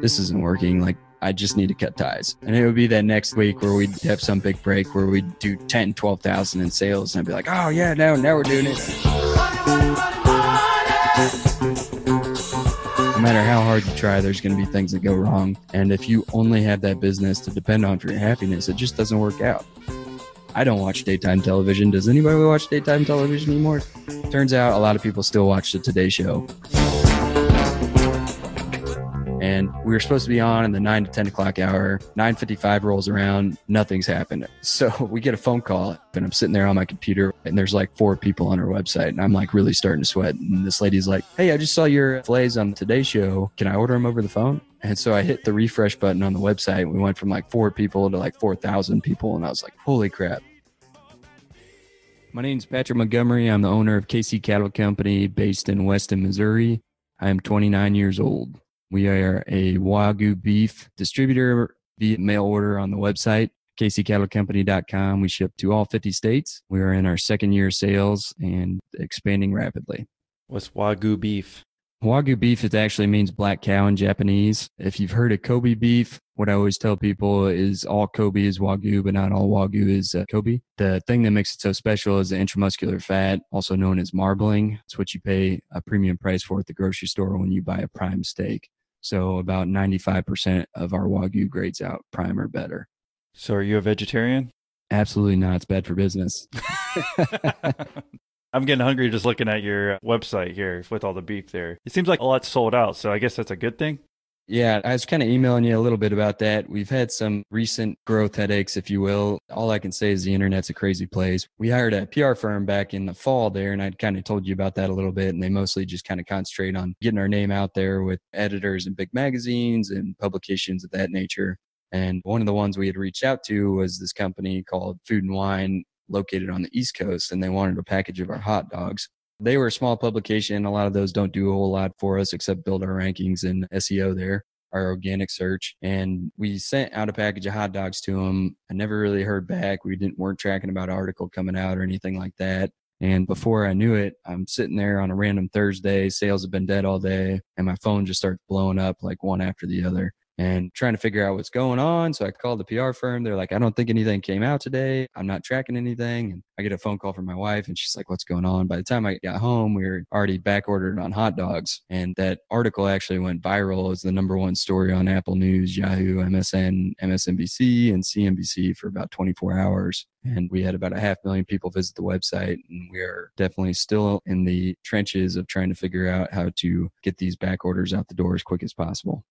this isn't working. Like, I just need to cut ties. And it would be that next week where we'd have some big break where we'd do 10, 12,000 in sales. And I'd be like, oh, yeah, now, now we're doing it. No matter how hard you try, there's going to be things that go wrong. And if you only have that business to depend on for your happiness, it just doesn't work out. I don't watch daytime television. Does anybody watch daytime television anymore? Turns out a lot of people still watch the Today Show and we were supposed to be on in the 9 to 10 o'clock hour. 9.55 rolls around. Nothing's happened. So we get a phone call and i'm sitting there on my computer and there's like four people on our website and i'm like really starting to sweat. And this lady's like hey i just saw your fillets on today show. Can i order them over the phone? And so i hit the refresh button on the website. We went from like four people to like 4000 people and i was like holy crap. My name is Patrick Montgomery. I'm the owner of KC Cattle Company based in Weston, Missouri. I am 29 years old. We are a Wagyu beef distributor via mail order on the website, kccattlecompany.com. We ship to all 50 states. We are in our second year of sales and expanding rapidly. What's Wagyu beef? Wagyu beef, it actually means black cow in Japanese. If you've heard of Kobe beef, what I always tell people is all Kobe is Wagyu, but not all Wagyu is uh, Kobe. The thing that makes it so special is the intramuscular fat, also known as marbling. It's what you pay a premium price for at the grocery store when you buy a prime steak. So about 95% of our Wagyu grades out prime or better. So are you a vegetarian? Absolutely not. It's bad for business. I'm getting hungry just looking at your website here with all the beef there. It seems like a lot's sold out, so I guess that's a good thing. Yeah, I was kind of emailing you a little bit about that. We've had some recent growth headaches, if you will. All I can say is the internet's a crazy place. We hired a PR firm back in the fall there, and I'd kind of told you about that a little bit. And they mostly just kind of concentrate on getting our name out there with editors and big magazines and publications of that nature. And one of the ones we had reached out to was this company called Food and Wine located on the East Coast, and they wanted a package of our hot dogs. They were a small publication. A lot of those don't do a whole lot for us except build our rankings and SEO there, our organic search. And we sent out a package of hot dogs to them. I never really heard back. We didn't weren't tracking about article coming out or anything like that. And before I knew it, I'm sitting there on a random Thursday. Sales have been dead all day, and my phone just starts blowing up like one after the other and trying to figure out what's going on. So I called the PR firm. They're like, I don't think anything came out today. I'm not tracking anything. And I get a phone call from my wife and she's like, What's going on? By the time I got home, we were already back ordered on hot dogs. And that article actually went viral as the number one story on Apple News, Yahoo, MSN, MSNBC, and CNBC for about 24 hours. And we had about a half million people visit the website. And we are definitely still in the trenches of trying to figure out how to get these back orders out the door as quick as possible.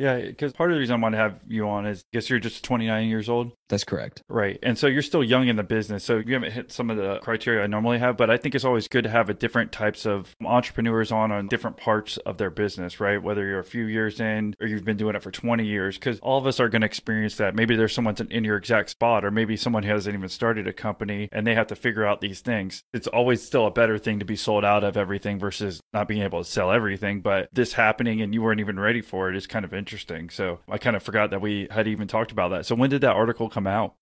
Yeah, because part of the reason I want to have you on is I guess you're just 29 years old. That's correct. Right. And so you're still young in the business. So you haven't hit some of the criteria I normally have, but I think it's always good to have a different types of entrepreneurs on on different parts of their business, right? Whether you're a few years in or you've been doing it for 20 years, because all of us are going to experience that. Maybe there's someone in your exact spot, or maybe someone hasn't even started a company and they have to figure out these things. It's always still a better thing to be sold out of everything versus not being able to sell everything. But this happening and you weren't even ready for it is kind of interesting. So I kind of forgot that we had even talked about that. So when did that article come out?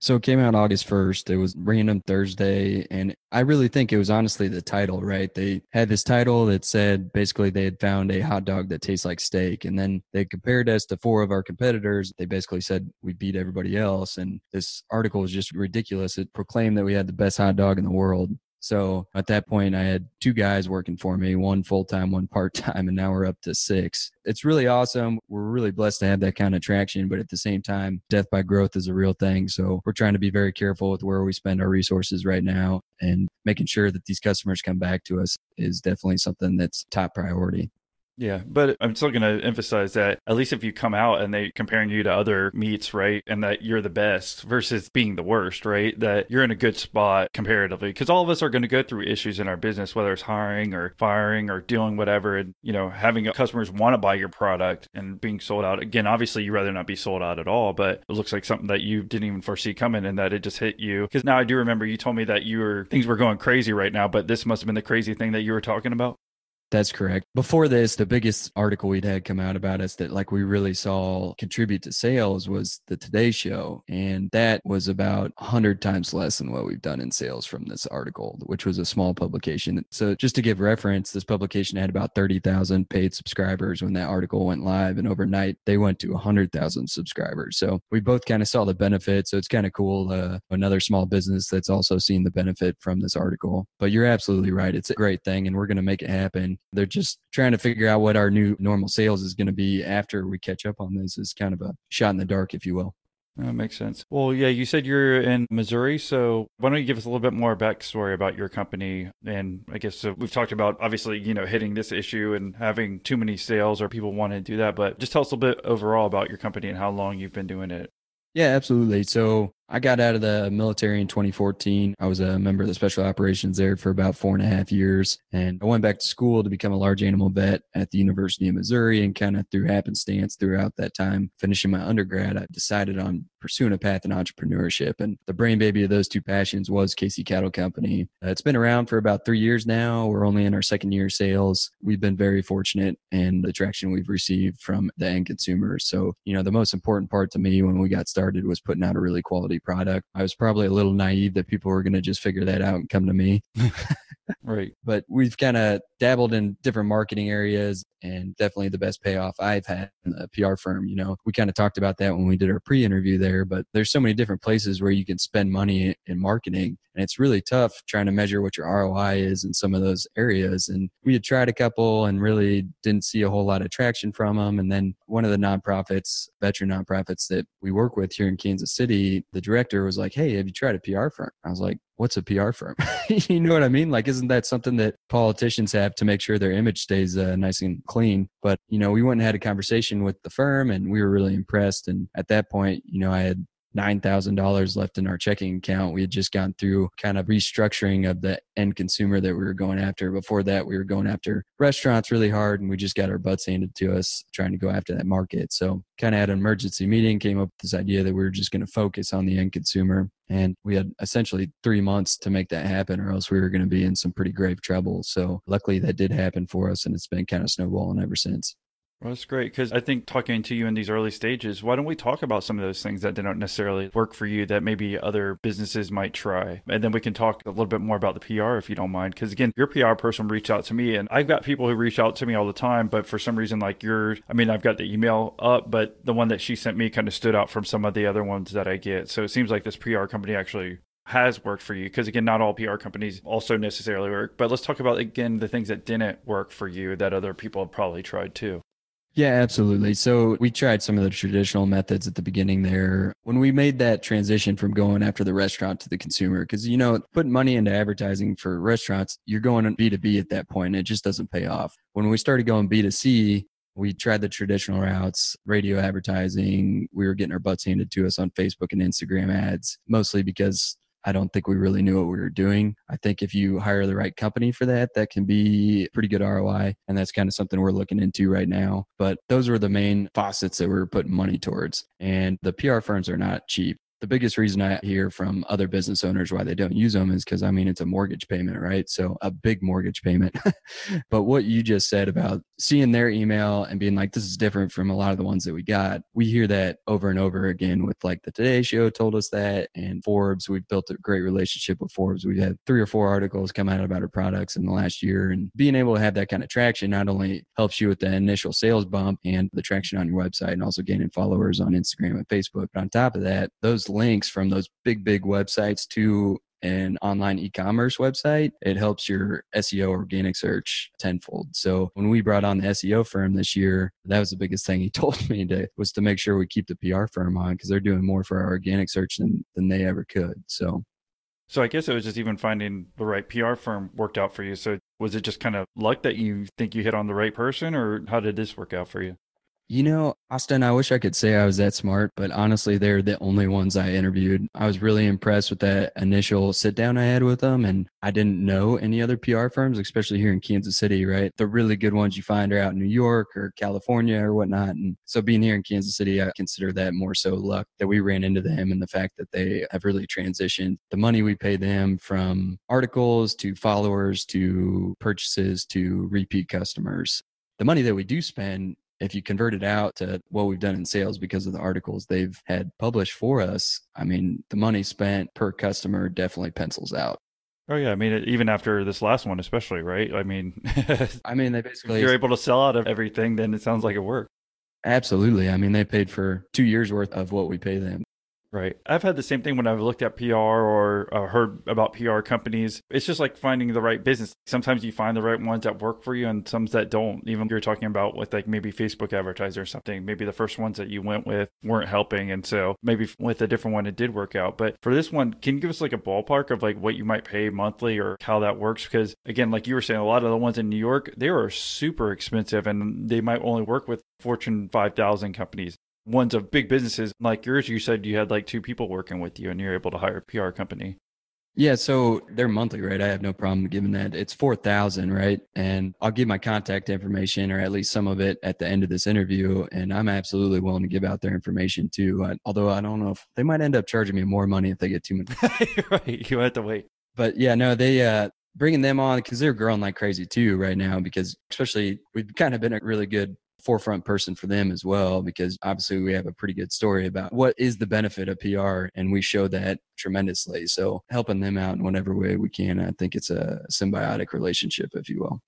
So it came out August 1st. It was random Thursday. And I really think it was honestly the title, right? They had this title that said basically they had found a hot dog that tastes like steak. And then they compared us to four of our competitors. They basically said we beat everybody else. And this article was just ridiculous. It proclaimed that we had the best hot dog in the world. So at that point, I had two guys working for me, one full time, one part time, and now we're up to six. It's really awesome. We're really blessed to have that kind of traction, but at the same time, death by growth is a real thing. So we're trying to be very careful with where we spend our resources right now and making sure that these customers come back to us is definitely something that's top priority. Yeah, but I'm still going to emphasize that at least if you come out and they comparing you to other meets, right, and that you're the best versus being the worst, right, that you're in a good spot comparatively because all of us are going to go through issues in our business, whether it's hiring or firing or doing whatever, and you know having customers want to buy your product and being sold out. Again, obviously you rather not be sold out at all, but it looks like something that you didn't even foresee coming and that it just hit you. Because now I do remember you told me that you were things were going crazy right now, but this must have been the crazy thing that you were talking about. That's correct. Before this, the biggest article we'd had come out about us that like we really saw contribute to sales was the Today Show. And that was about 100 times less than what we've done in sales from this article, which was a small publication. So just to give reference, this publication had about 30,000 paid subscribers when that article went live. And overnight, they went to 100,000 subscribers. So we both kind of saw the benefit. So it's kind of cool. Uh, another small business that's also seen the benefit from this article. But you're absolutely right. It's a great thing and we're going to make it happen. They're just trying to figure out what our new normal sales is going to be after we catch up on this is kind of a shot in the dark, if you will. That makes sense. Well, yeah, you said you're in Missouri, so why don't you give us a little bit more backstory about your company? And I guess so we've talked about obviously, you know, hitting this issue and having too many sales or people wanting to do that, but just tell us a little bit overall about your company and how long you've been doing it. Yeah, absolutely. So I got out of the military in 2014. I was a member of the special operations there for about four and a half years. And I went back to school to become a large animal vet at the University of Missouri. And kind of through happenstance throughout that time, finishing my undergrad, I decided on pursuing a path in entrepreneurship. And the brain baby of those two passions was KC Cattle Company. Uh, it's been around for about three years now. We're only in our second year sales. We've been very fortunate in the traction we've received from the end consumers. So, you know, the most important part to me when we got started was putting out a really quality product. I was probably a little naive that people were going to just figure that out and come to me. right. But we've kind of dabbled in different marketing areas and definitely the best payoff I've had in a PR firm. You know, we kind of talked about that when we did our pre interview there, but there's so many different places where you can spend money in marketing. And it's really tough trying to measure what your ROI is in some of those areas. And we had tried a couple and really didn't see a whole lot of traction from them. And then one of the nonprofits, veteran nonprofits that we work with here in Kansas City, the director was like, Hey, have you tried a PR firm? I was like, what's a PR firm? you know what I mean? Like, isn't that something that politicians have to make sure their image stays uh, nice and clean? But, you know, we went and had a conversation with the firm and we were really impressed. And at that point, you know, I had $9,000 left in our checking account. We had just gone through kind of restructuring of the end consumer that we were going after. Before that, we were going after restaurants really hard and we just got our butts handed to us trying to go after that market. So, kind of had an emergency meeting, came up with this idea that we were just going to focus on the end consumer. And we had essentially three months to make that happen, or else we were going to be in some pretty grave trouble. So, luckily, that did happen for us, and it's been kind of snowballing ever since. Well, that's great because I think talking to you in these early stages, why don't we talk about some of those things that didn't necessarily work for you that maybe other businesses might try? And then we can talk a little bit more about the PR if you don't mind. Because again, your PR person reached out to me and I've got people who reach out to me all the time, but for some reason, like yours, I mean, I've got the email up, but the one that she sent me kind of stood out from some of the other ones that I get. So it seems like this PR company actually has worked for you because again not all pr companies also necessarily work but let's talk about again the things that didn't work for you that other people have probably tried too yeah, absolutely. So we tried some of the traditional methods at the beginning there when we made that transition from going after the restaurant to the consumer. Because, you know, putting money into advertising for restaurants, you're going B2B at that point. And it just doesn't pay off. When we started going B2C, we tried the traditional routes, radio advertising. We were getting our butts handed to us on Facebook and Instagram ads, mostly because I don't think we really knew what we were doing. I think if you hire the right company for that, that can be pretty good ROI. And that's kind of something we're looking into right now. But those were the main faucets that we are putting money towards. And the PR firms are not cheap the biggest reason I hear from other business owners why they don't use them is because I mean, it's a mortgage payment, right? So a big mortgage payment. but what you just said about seeing their email and being like, this is different from a lot of the ones that we got, we hear that over and over again with like the Today Show told us that and Forbes. We've built a great relationship with Forbes. We've had three or four articles come out about our products in the last year. And being able to have that kind of traction not only helps you with the initial sales bump and the traction on your website and also gaining followers on Instagram and Facebook. But on top of that, those links from those big, big websites to an online e-commerce website, it helps your SEO organic search tenfold. So when we brought on the SEO firm this year, that was the biggest thing he told me to was to make sure we keep the PR firm on because they're doing more for our organic search than than they ever could. So so I guess it was just even finding the right PR firm worked out for you. So was it just kind of luck that you think you hit on the right person or how did this work out for you? You know, Austin, I wish I could say I was that smart, but honestly, they're the only ones I interviewed. I was really impressed with that initial sit down I had with them. And I didn't know any other PR firms, especially here in Kansas City, right? The really good ones you find are out in New York or California or whatnot. And so being here in Kansas City, I consider that more so luck that we ran into them and the fact that they have really transitioned the money we pay them from articles to followers to purchases to repeat customers the money that we do spend if you convert it out to what we've done in sales because of the articles they've had published for us, I mean, the money spent per customer definitely pencils out. Oh yeah, I mean, even after this last one, especially, right? I mean, I mean, they basically if you're able to sell out of everything, then it sounds like it worked. Absolutely. I mean, they paid for two years worth of what we pay them. Right. I've had the same thing when I've looked at PR or uh, heard about PR companies. It's just like finding the right business. Sometimes you find the right ones that work for you and some that don't. Even you're talking about with like maybe Facebook advertiser or something. Maybe the first ones that you went with weren't helping. And so maybe with a different one, it did work out. But for this one, can you give us like a ballpark of like what you might pay monthly or how that works? Because again, like you were saying, a lot of the ones in New York, they are super expensive and they might only work with Fortune 5000 companies ones of big businesses like yours, you said you had like two people working with you and you're able to hire a PR company. Yeah, so they're monthly, right? I have no problem giving that. It's 4000, right? And I'll give my contact information or at least some of it at the end of this interview and I'm absolutely willing to give out their information too. I, although I don't know if they might end up charging me more money if they get too much. right, you have to wait. But yeah, no, they uh bringing them on because they're growing like crazy too right now because especially we've kind of been a really good forefront person for them as well because obviously we have a pretty good story about what is the benefit of PR and we show that tremendously. So helping them out in whatever way we can, I think it's a symbiotic relationship, if you will.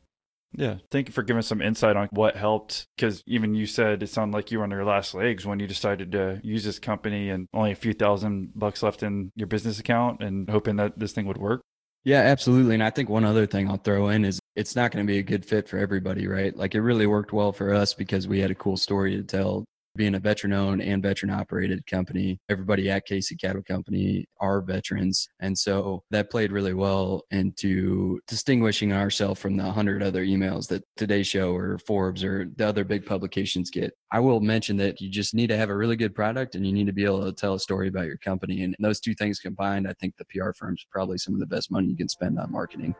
Yeah, thank you for giving some insight on what helped. Because even you said it sounded like you were on your last legs when you decided to use this company and only a few thousand bucks left in your business account and hoping that this thing would work. Yeah, absolutely. And I think one other thing I'll throw in is it's not going to be a good fit for everybody, right? Like it really worked well for us because we had a cool story to tell being a veteran owned and veteran operated company. Everybody at KC Cattle Company are veterans. And so that played really well into distinguishing ourselves from the hundred other emails that Today Show or Forbes or the other big publications get. I will mention that you just need to have a really good product and you need to be able to tell a story about your company. And those two things combined, I think the PR firm's probably some of the best money you can spend on marketing.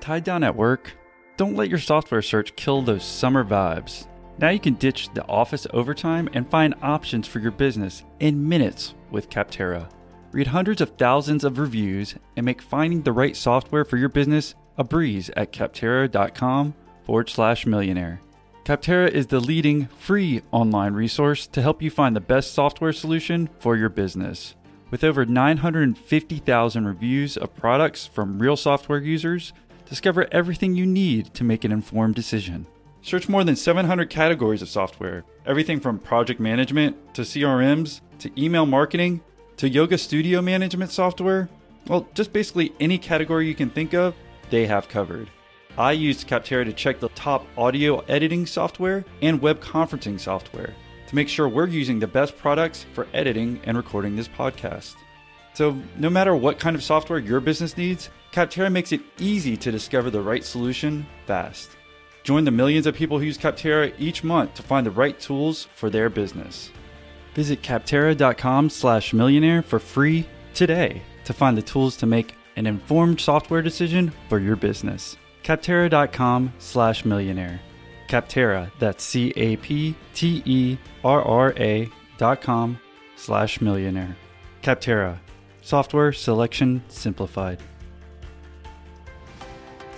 Tied down at work? Don't let your software search kill those summer vibes. Now you can ditch the office overtime and find options for your business in minutes with Capterra. Read hundreds of thousands of reviews and make finding the right software for your business a breeze at capterra.com forward slash millionaire. Capterra is the leading free online resource to help you find the best software solution for your business. With over 950,000 reviews of products from real software users, discover everything you need to make an informed decision. Search more than 700 categories of software, everything from project management to CRMs to email marketing to yoga studio management software. Well, just basically any category you can think of, they have covered. I used Capterra to check the top audio editing software and web conferencing software to make sure we're using the best products for editing and recording this podcast. So, no matter what kind of software your business needs, Capterra makes it easy to discover the right solution fast. Join the millions of people who use Capterra each month to find the right tools for their business. Visit capterra.com slash millionaire for free today to find the tools to make an informed software decision for your business. Capterra.com slash millionaire. Capterra, that's C A P T E R R A dot com slash millionaire. Capterra, software selection simplified.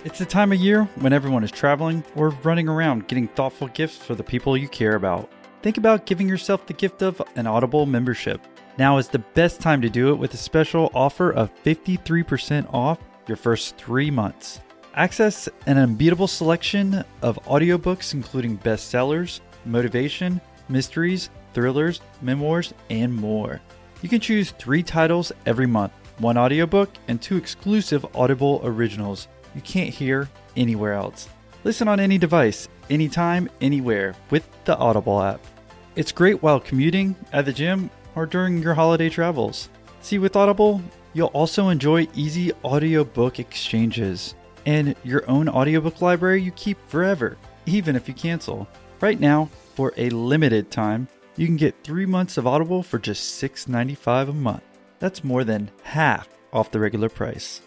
It's the time of year when everyone is traveling or running around getting thoughtful gifts for the people you care about. Think about giving yourself the gift of an Audible membership. Now is the best time to do it with a special offer of 53% off your first three months. Access an unbeatable selection of audiobooks, including bestsellers, motivation, mysteries, thrillers, memoirs, and more. You can choose three titles every month one audiobook and two exclusive Audible originals you can't hear anywhere else. Listen on any device, anytime, anywhere with the Audible app. It's great while commuting, at the gym, or during your holiday travels. See, with Audible, you'll also enjoy easy audiobook exchanges and your own audiobook library you keep forever, even if you cancel. Right now, for a limited time, you can get three months of Audible for just $6.95 a month. That's more than half off the regular price.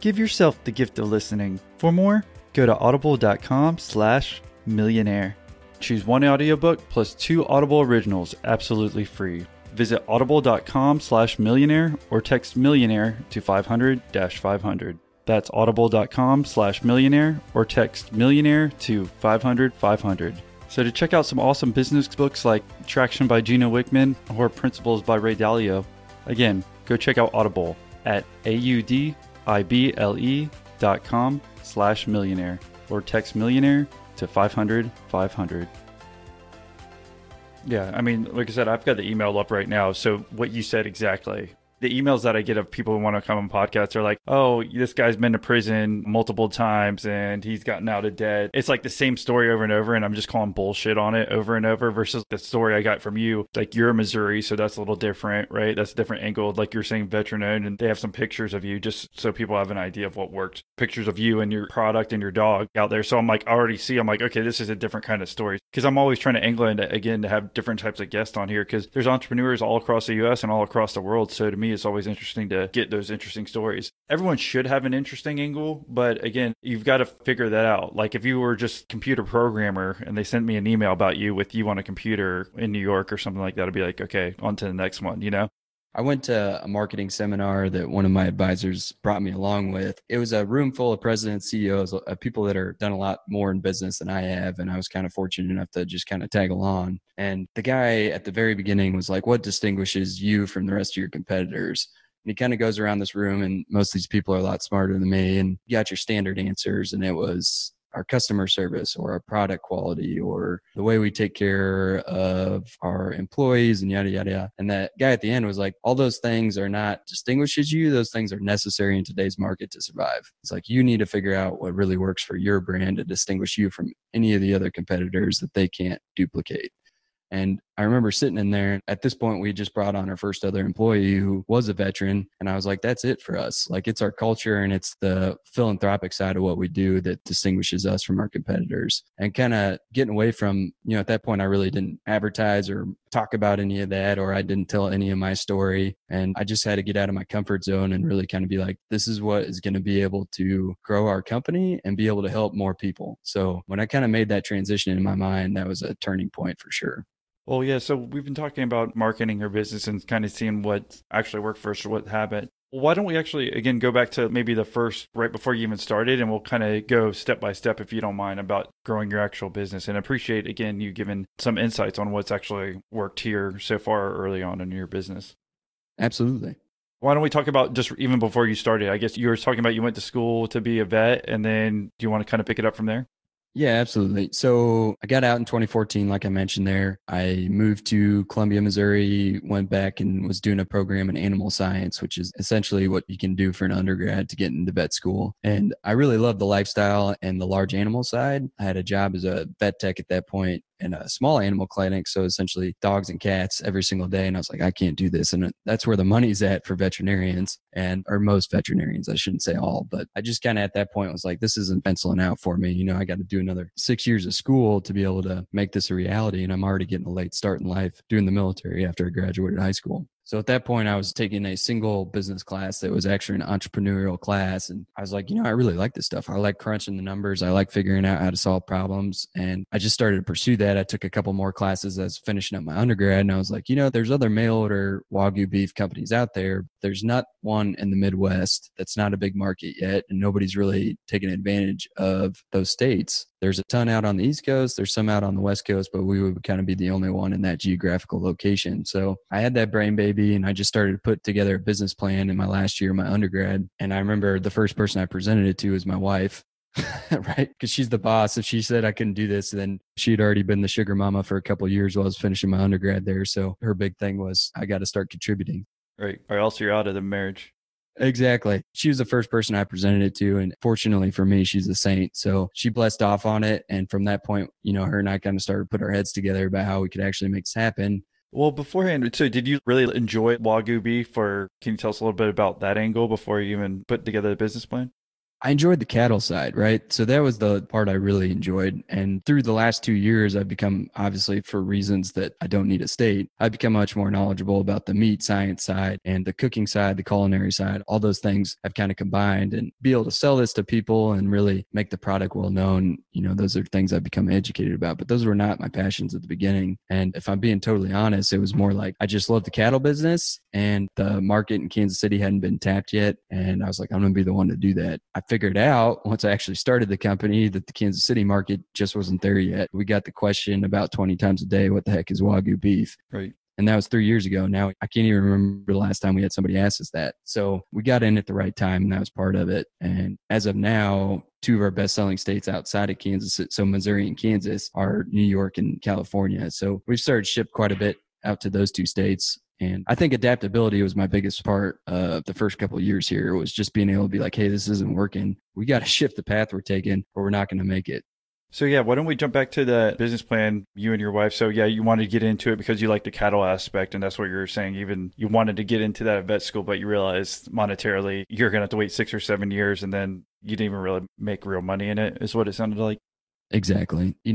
Give yourself the gift of listening. For more, go to audible.com slash millionaire. Choose one audiobook plus two Audible originals absolutely free. Visit audible.com slash millionaire or text millionaire to 500 500. That's audible.com slash millionaire or text millionaire to 500 500. So to check out some awesome business books like Traction by Gino Wickman or Principles by Ray Dalio, again, go check out Audible at A-U-D-I-B-L-E dot com slash millionaire or text millionaire to 500 500. Yeah, I mean, like I said, I've got the email up right now. So what you said exactly the emails that I get of people who want to come on podcasts are like, oh, this guy's been to prison multiple times and he's gotten out of debt. It's like the same story over and over, and I'm just calling bullshit on it over and over versus the story I got from you. Like you're Missouri, so that's a little different, right? That's a different angle. Like you're saying veteran owned, and they have some pictures of you just so people have an idea of what worked. Pictures of you and your product and your dog out there. So I'm like, I already see, I'm like, okay, this is a different kind of story. Because I'm always trying to angle into, again, to have different types of guests on here because there's entrepreneurs all across the US and all across the world. So to me, it's always interesting to get those interesting stories. Everyone should have an interesting angle, but again, you've got to figure that out. Like if you were just computer programmer and they sent me an email about you with you on a computer in New York or something like that, I'd be like, okay, on to the next one, you know? I went to a marketing seminar that one of my advisors brought me along with. It was a room full of presidents, CEOs, uh, people that are done a lot more in business than I have. And I was kind of fortunate enough to just kind of tag along. And the guy at the very beginning was like, What distinguishes you from the rest of your competitors? And he kind of goes around this room, and most of these people are a lot smarter than me. And you got your standard answers, and it was our customer service or our product quality or the way we take care of our employees and yada yada yada. And that guy at the end was like, all those things are not distinguishes you. Those things are necessary in today's market to survive. It's like you need to figure out what really works for your brand to distinguish you from any of the other competitors that they can't duplicate. And I remember sitting in there. At this point, we just brought on our first other employee who was a veteran. And I was like, that's it for us. Like, it's our culture and it's the philanthropic side of what we do that distinguishes us from our competitors. And kind of getting away from, you know, at that point, I really didn't advertise or talk about any of that, or I didn't tell any of my story. And I just had to get out of my comfort zone and really kind of be like, this is what is going to be able to grow our company and be able to help more people. So when I kind of made that transition in my mind, that was a turning point for sure. Well, yeah. So we've been talking about marketing your business and kind of seeing what actually worked for us or what habit. Why don't we actually again go back to maybe the first right before you even started, and we'll kind of go step by step, if you don't mind, about growing your actual business. And appreciate again you giving some insights on what's actually worked here so far early on in your business. Absolutely. Why don't we talk about just even before you started? I guess you were talking about you went to school to be a vet, and then do you want to kind of pick it up from there? Yeah, absolutely. So I got out in 2014, like I mentioned there. I moved to Columbia, Missouri, went back and was doing a program in animal science, which is essentially what you can do for an undergrad to get into vet school. And I really loved the lifestyle and the large animal side. I had a job as a vet tech at that point in a small animal clinic. So essentially dogs and cats every single day. And I was like, I can't do this. And that's where the money's at for veterinarians and, or most veterinarians. I shouldn't say all, but I just kind of at that point was like, this isn't penciling out for me. You know, I got to do another six years of school to be able to make this a reality. And I'm already getting a late start in life doing the military after I graduated high school. So at that point, I was taking a single business class that was actually an entrepreneurial class. And I was like, you know, I really like this stuff. I like crunching the numbers. I like figuring out how to solve problems. And I just started to pursue that. I took a couple more classes as finishing up my undergrad. And I was like, you know, there's other mail order Wagyu beef companies out there. There's not one in the Midwest that's not a big market yet. And nobody's really taking advantage of those states. There's a ton out on the East Coast, there's some out on the West Coast, but we would kind of be the only one in that geographical location. So I had that brain baby and I just started to put together a business plan in my last year of my undergrad. And I remember the first person I presented it to was my wife. right? Because she's the boss. If she said I couldn't do this, then she'd already been the sugar mama for a couple years while I was finishing my undergrad there. So her big thing was I got to start contributing. Right. Or else you're out of the marriage. Exactly. She was the first person I presented it to. And fortunately for me, she's a saint. So she blessed off on it. And from that point, you know, her and I kind of started to put our heads together about how we could actually make this happen. Well, beforehand, so did you really enjoy Wagyu beef or can you tell us a little bit about that angle before you even put together the business plan? I enjoyed the cattle side, right? So that was the part I really enjoyed. And through the last two years, I've become, obviously, for reasons that I don't need to state, I've become much more knowledgeable about the meat science side and the cooking side, the culinary side. All those things I've kind of combined and be able to sell this to people and really make the product well known. You know, those are things I've become educated about, but those were not my passions at the beginning. And if I'm being totally honest, it was more like I just love the cattle business and the market in Kansas City hadn't been tapped yet. And I was like, I'm going to be the one to do that. I figured out once I actually started the company that the Kansas City market just wasn't there yet. We got the question about 20 times a day what the heck is Wagyu beef? Right. And that was three years ago. Now I can't even remember the last time we had somebody ask us that. So we got in at the right time and that was part of it. And as of now, two of our best selling states outside of Kansas, so Missouri and Kansas, are New York and California. So we've started ship quite a bit out to those two states. And I think adaptability was my biggest part of the first couple of years here was just being able to be like, hey, this isn't working. We got to shift the path we're taking or we're not going to make it. So yeah, why don't we jump back to the business plan, you and your wife. So yeah, you wanted to get into it because you like the cattle aspect and that's what you're saying. Even you wanted to get into that vet school, but you realized monetarily you're gonna have to wait six or seven years and then you didn't even really make real money in it, is what it sounded like. Exactly. You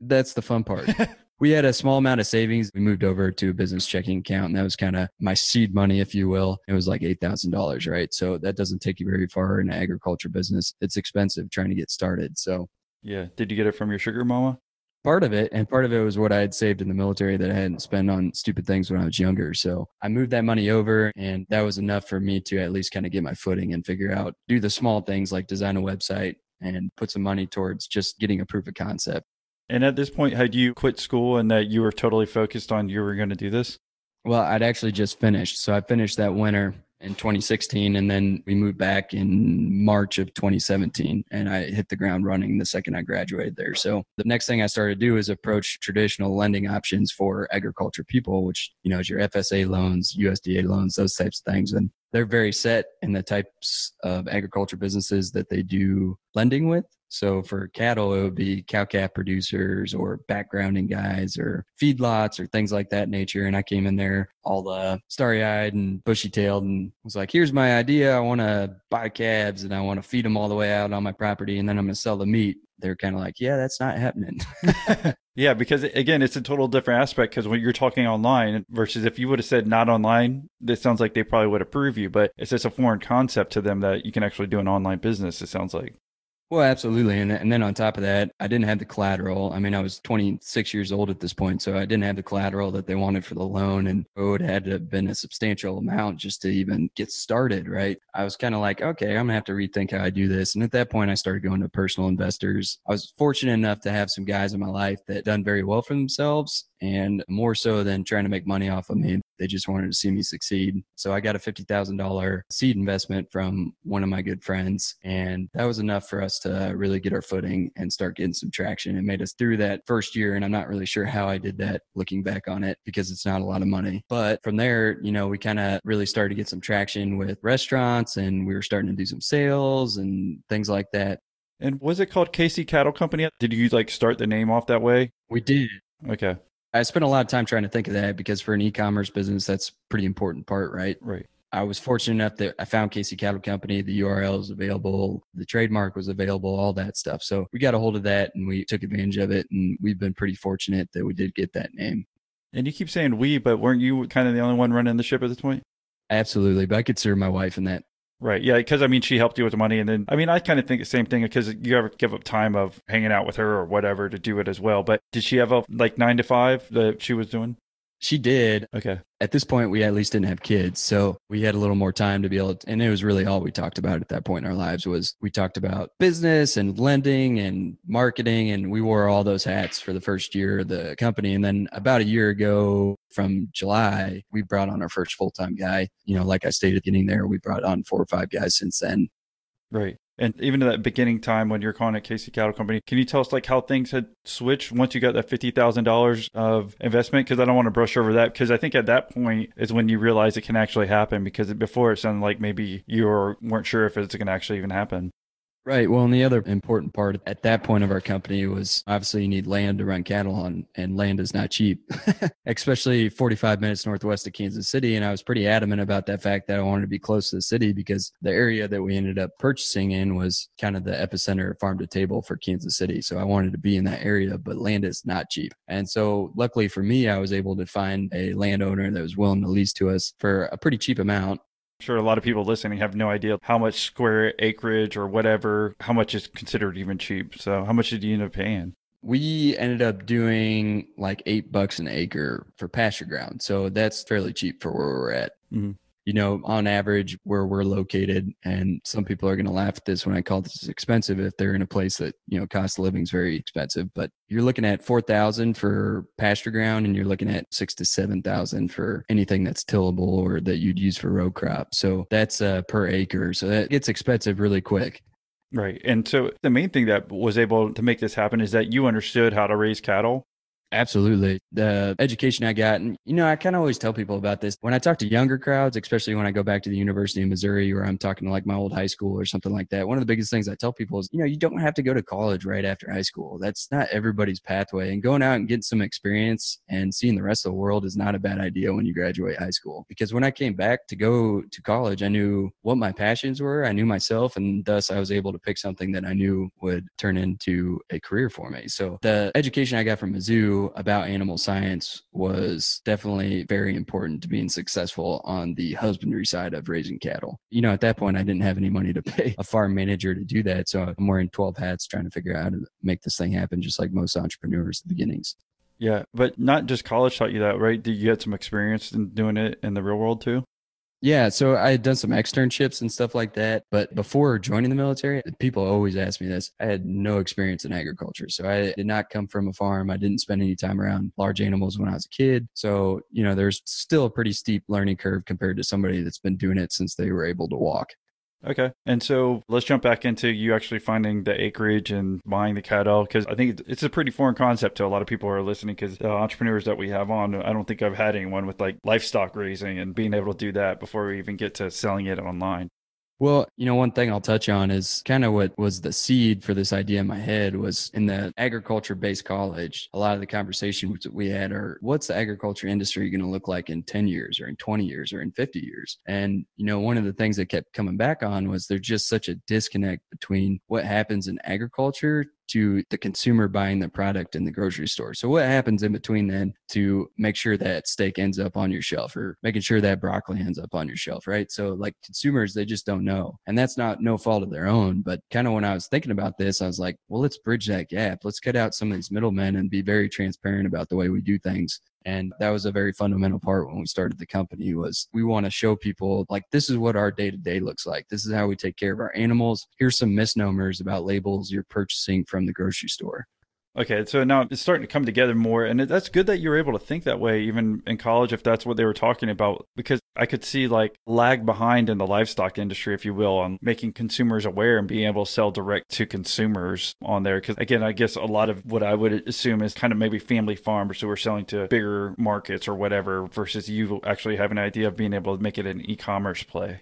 know, at that point, the next part I had to figure out was how the heck am I pay for this? Right. That's the fun part. That's the fun part. we had a small amount of savings. We moved over to a business checking account, and that was kind of my seed money, if you will. It was like $8,000, right? So that doesn't take you very far in an agriculture business. It's expensive trying to get started. So, yeah. Did you get it from your sugar mama? Part of it, and part of it was what I had saved in the military that I hadn't spent on stupid things when I was younger. So I moved that money over, and that was enough for me to at least kind of get my footing and figure out, do the small things like design a website and put some money towards just getting a proof of concept. And at this point, had you quit school and that you were totally focused on you were going to do this? Well, I'd actually just finished. So I finished that winter in 2016 and then we moved back in March of 2017 and I hit the ground running the second I graduated there. So the next thing I started to do is approach traditional lending options for agriculture people, which, you know, is your FSA loans, USDA loans, those types of things. And they're very set in the types of agriculture businesses that they do lending with. So for cattle, it would be cow calf producers or backgrounding guys or feedlots or things like that nature. And I came in there all the starry eyed and bushy tailed and was like, here's my idea. I want to buy calves and I want to feed them all the way out on my property and then I'm going to sell the meat. They're kind of like, yeah, that's not happening. yeah, because again, it's a total different aspect because when you're talking online versus if you would have said not online, this sounds like they probably would approve you, but it's just a foreign concept to them that you can actually do an online business, it sounds like. Well, absolutely. And, and then on top of that, I didn't have the collateral. I mean, I was 26 years old at this point, so I didn't have the collateral that they wanted for the loan. And it would have had to have been a substantial amount just to even get started, right? I was kind of like, okay, I'm going to have to rethink how I do this. And at that point, I started going to personal investors. I was fortunate enough to have some guys in my life that done very well for themselves and more so than trying to make money off of me. They just wanted to see me succeed. So I got a $50,000 seed investment from one of my good friends. And that was enough for us to really get our footing and start getting some traction. It made us through that first year. And I'm not really sure how I did that looking back on it because it's not a lot of money. But from there, you know, we kind of really started to get some traction with restaurants and we were starting to do some sales and things like that. And was it called KC Cattle Company? Did you like start the name off that way? We did. Okay. I spent a lot of time trying to think of that because for an e-commerce business, that's pretty important part, right? Right. I was fortunate enough that I found KC Cattle Company. The URL is available, the trademark was available, all that stuff. So we got a hold of that and we took advantage of it. And we've been pretty fortunate that we did get that name. And you keep saying we, but weren't you kind of the only one running the ship at this point? Absolutely. But I consider my wife in that. Right. Yeah. Because I mean, she helped you with the money. And then, I mean, I kind of think the same thing because you ever give up time of hanging out with her or whatever to do it as well. But did she have a like nine to five that she was doing? She did. Okay. At this point, we at least didn't have kids. So we had a little more time to be able to, and it was really all we talked about at that point in our lives was we talked about business and lending and marketing. And we wore all those hats for the first year of the company. And then about a year ago from July, we brought on our first full time guy. You know, like I stated getting there, we brought on four or five guys since then. Right. And even at that beginning time when you're calling it KC Cattle Company, can you tell us like how things had switched once you got that fifty thousand dollars of investment? Because I don't want to brush over that because I think at that point is when you realize it can actually happen. Because before it sounded like maybe you weren't sure if it's going to actually even happen. Right. Well, and the other important part at that point of our company was obviously you need land to run cattle on, and land is not cheap, especially 45 minutes northwest of Kansas City. And I was pretty adamant about that fact that I wanted to be close to the city because the area that we ended up purchasing in was kind of the epicenter farm to table for Kansas City. So I wanted to be in that area, but land is not cheap. And so luckily for me, I was able to find a landowner that was willing to lease to us for a pretty cheap amount sure a lot of people listening have no idea how much square acreage or whatever, how much is considered even cheap. So, how much did you end up paying? We ended up doing like eight bucks an acre for pasture ground. So, that's fairly cheap for where we're at. Mm-hmm you know, on average where we're located, and some people are going to laugh at this when I call this expensive if they're in a place that, you know, cost of living is very expensive, but you're looking at 4,000 for pasture ground and you're looking at six to 7,000 for anything that's tillable or that you'd use for row crop. So that's uh, per acre. So that gets expensive really quick. Right. And so the main thing that was able to make this happen is that you understood how to raise cattle Absolutely. The education I got, and you know, I kind of always tell people about this when I talk to younger crowds, especially when I go back to the University of Missouri or I'm talking to like my old high school or something like that. One of the biggest things I tell people is, you know, you don't have to go to college right after high school. That's not everybody's pathway. And going out and getting some experience and seeing the rest of the world is not a bad idea when you graduate high school. Because when I came back to go to college, I knew what my passions were, I knew myself, and thus I was able to pick something that I knew would turn into a career for me. So the education I got from Mizzou about animal science was definitely very important to being successful on the husbandry side of raising cattle. You know, at that point, I didn't have any money to pay a farm manager to do that. So I'm wearing 12 hats trying to figure out how to make this thing happen, just like most entrepreneurs at the beginnings. Yeah, but not just college taught you that, right? Did you get some experience in doing it in the real world too? Yeah, so I had done some externships and stuff like that. But before joining the military, people always ask me this. I had no experience in agriculture. So I did not come from a farm. I didn't spend any time around large animals when I was a kid. So, you know, there's still a pretty steep learning curve compared to somebody that's been doing it since they were able to walk. Okay. And so let's jump back into you actually finding the acreage and buying the cattle because I think it's a pretty foreign concept to a lot of people who are listening because the entrepreneurs that we have on, I don't think I've had anyone with like livestock raising and being able to do that before we even get to selling it online. Well, you know, one thing I'll touch on is kind of what was the seed for this idea in my head was in the agriculture based college. A lot of the conversations that we had are what's the agriculture industry going to look like in 10 years or in 20 years or in 50 years? And, you know, one of the things that kept coming back on was there's just such a disconnect between what happens in agriculture to the consumer buying the product in the grocery store. So what happens in between then to make sure that steak ends up on your shelf or making sure that broccoli ends up on your shelf, right? So like consumers, they just don't know. And that's not no fault of their own. But kind of when I was thinking about this, I was like, well, let's bridge that gap. Let's cut out some of these middlemen and be very transparent about the way we do things and that was a very fundamental part when we started the company was we want to show people like this is what our day to day looks like. This is how we take care of our animals. Here's some misnomers about labels you're purchasing from the grocery store Okay, so now it's starting to come together more, and that's good that you're able to think that way, even in college, if that's what they were talking about. Because I could see like lag behind in the livestock industry, if you will, on making consumers aware and being able to sell direct to consumers on there. Because again, I guess a lot of what I would assume is kind of maybe family farmers who are selling to bigger markets or whatever, versus you actually have an idea of being able to make it an e-commerce play.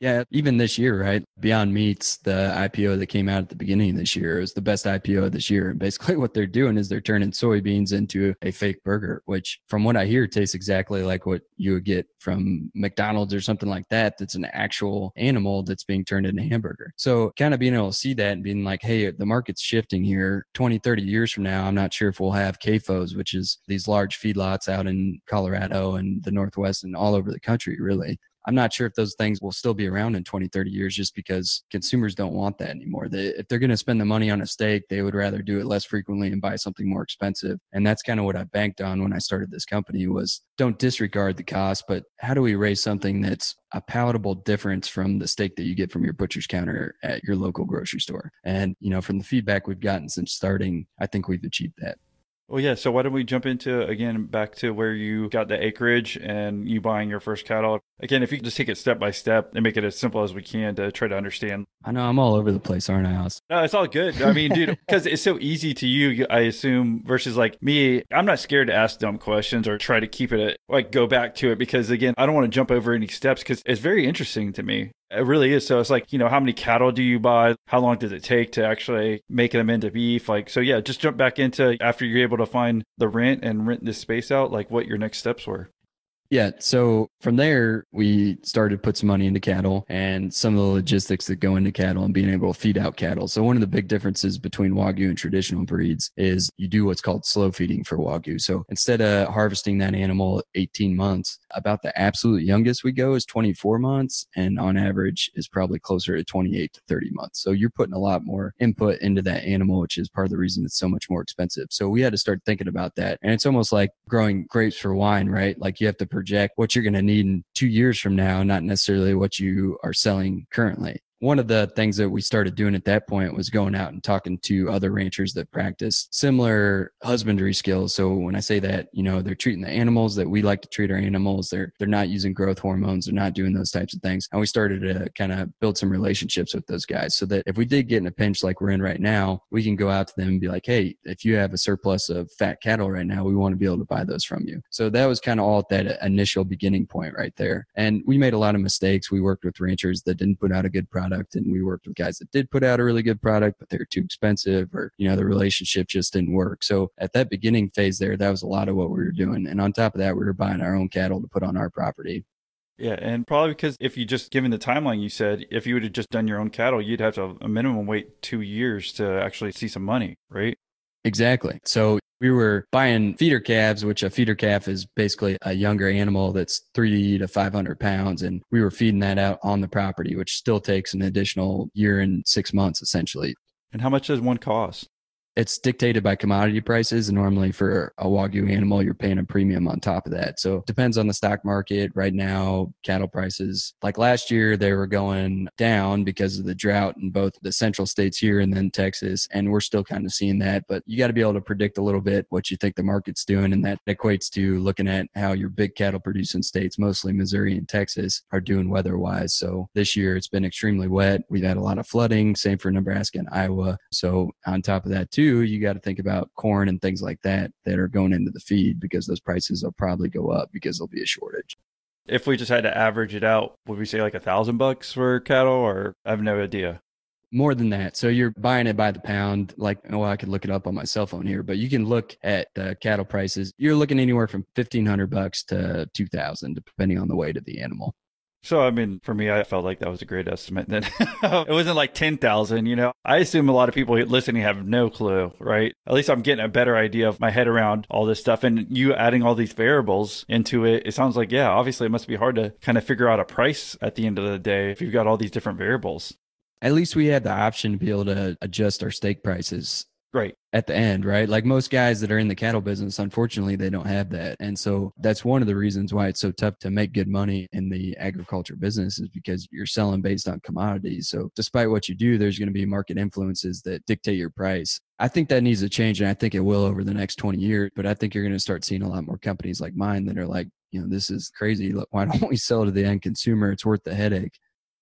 Yeah, even this year, right? Beyond Meats, the IPO that came out at the beginning of this year is the best IPO of this year. And basically, what they're doing is they're turning soybeans into a fake burger, which, from what I hear, tastes exactly like what you would get from McDonald's or something like that. That's an actual animal that's being turned into a hamburger. So, kind of being able to see that and being like, hey, the market's shifting here 20, 30 years from now. I'm not sure if we'll have CAFOs, which is these large feedlots out in Colorado and the Northwest and all over the country, really. I'm not sure if those things will still be around in 20, 30 years just because consumers don't want that anymore. They, if they're going to spend the money on a steak, they would rather do it less frequently and buy something more expensive. And that's kind of what I banked on when I started this company was don't disregard the cost, but how do we raise something that's a palatable difference from the steak that you get from your butcher's counter at your local grocery store? And, you know, from the feedback we've gotten since starting, I think we've achieved that. Well, yeah. So why don't we jump into again back to where you got the acreage and you buying your first cattle? Again, if you just take it step by step and make it as simple as we can to try to understand. I know I'm all over the place, aren't I? No, it's all good. I mean, dude, because it's so easy to you, I assume, versus like me. I'm not scared to ask dumb questions or try to keep it at, like go back to it because again, I don't want to jump over any steps because it's very interesting to me. It really is. So it's like, you know, how many cattle do you buy? How long does it take to actually make them into beef? Like, so yeah, just jump back into after you're able to find the rent and rent this space out, like what your next steps were. Yeah. So from there, we started to put some money into cattle and some of the logistics that go into cattle and being able to feed out cattle. So one of the big differences between Wagyu and traditional breeds is you do what's called slow feeding for Wagyu. So instead of harvesting that animal 18 months, about the absolute youngest we go is 24 months. And on average is probably closer to 28 to 30 months. So you're putting a lot more input into that animal, which is part of the reason it's so much more expensive. So we had to start thinking about that. And it's almost like growing grapes for wine, right? Like you have to project what you're going to need in two years from now, not necessarily what you are selling currently one of the things that we started doing at that point was going out and talking to other ranchers that practice similar husbandry skills. So when I say that, you know, they're treating the animals that we like to treat our animals. They're they're not using growth hormones. They're not doing those types of things. And we started to kind of build some relationships with those guys so that if we did get in a pinch like we're in right now, we can go out to them and be like, hey, if you have a surplus of fat cattle right now, we want to be able to buy those from you. So that was kind of all at that initial beginning point right there. And we made a lot of mistakes. We worked with ranchers that didn't put out a good product product and we worked with guys that did put out a really good product but they were too expensive or you know the relationship just didn't work so at that beginning phase there that was a lot of what we were doing and on top of that we were buying our own cattle to put on our property yeah, and probably because if you just given the timeline you said, if you would have just done your own cattle, you'd have to a minimum wait two years to actually see some money, right? Exactly. So we were buying feeder calves, which a feeder calf is basically a younger animal that's three to 500 pounds. And we were feeding that out on the property, which still takes an additional year and six months essentially. And how much does one cost? It's dictated by commodity prices. And normally for a Wagyu animal, you're paying a premium on top of that. So it depends on the stock market. Right now, cattle prices, like last year, they were going down because of the drought in both the central states here and then Texas. And we're still kind of seeing that. But you got to be able to predict a little bit what you think the market's doing. And that equates to looking at how your big cattle producing states, mostly Missouri and Texas, are doing weather wise. So this year, it's been extremely wet. We've had a lot of flooding, same for Nebraska and Iowa. So on top of that, too, you got to think about corn and things like that that are going into the feed because those prices will probably go up because there'll be a shortage. If we just had to average it out, would we say like a thousand bucks for cattle, or I have no idea? More than that. So you're buying it by the pound. Like, oh, I could look it up on my cell phone here, but you can look at the cattle prices. You're looking anywhere from fifteen hundred bucks to two thousand, depending on the weight of the animal. So, I mean, for me, I felt like that was a great estimate. Then um, it wasn't like 10,000, you know? I assume a lot of people listening have no clue, right? At least I'm getting a better idea of my head around all this stuff. And you adding all these variables into it, it sounds like, yeah, obviously it must be hard to kind of figure out a price at the end of the day if you've got all these different variables. At least we had the option to be able to adjust our steak prices Right. At the end, right? Like most guys that are in the cattle business, unfortunately, they don't have that. And so that's one of the reasons why it's so tough to make good money in the agriculture business is because you're selling based on commodities. So despite what you do, there's going to be market influences that dictate your price. I think that needs to change. And I think it will over the next 20 years. But I think you're going to start seeing a lot more companies like mine that are like, you know, this is crazy. Why don't we sell to the end consumer? It's worth the headache.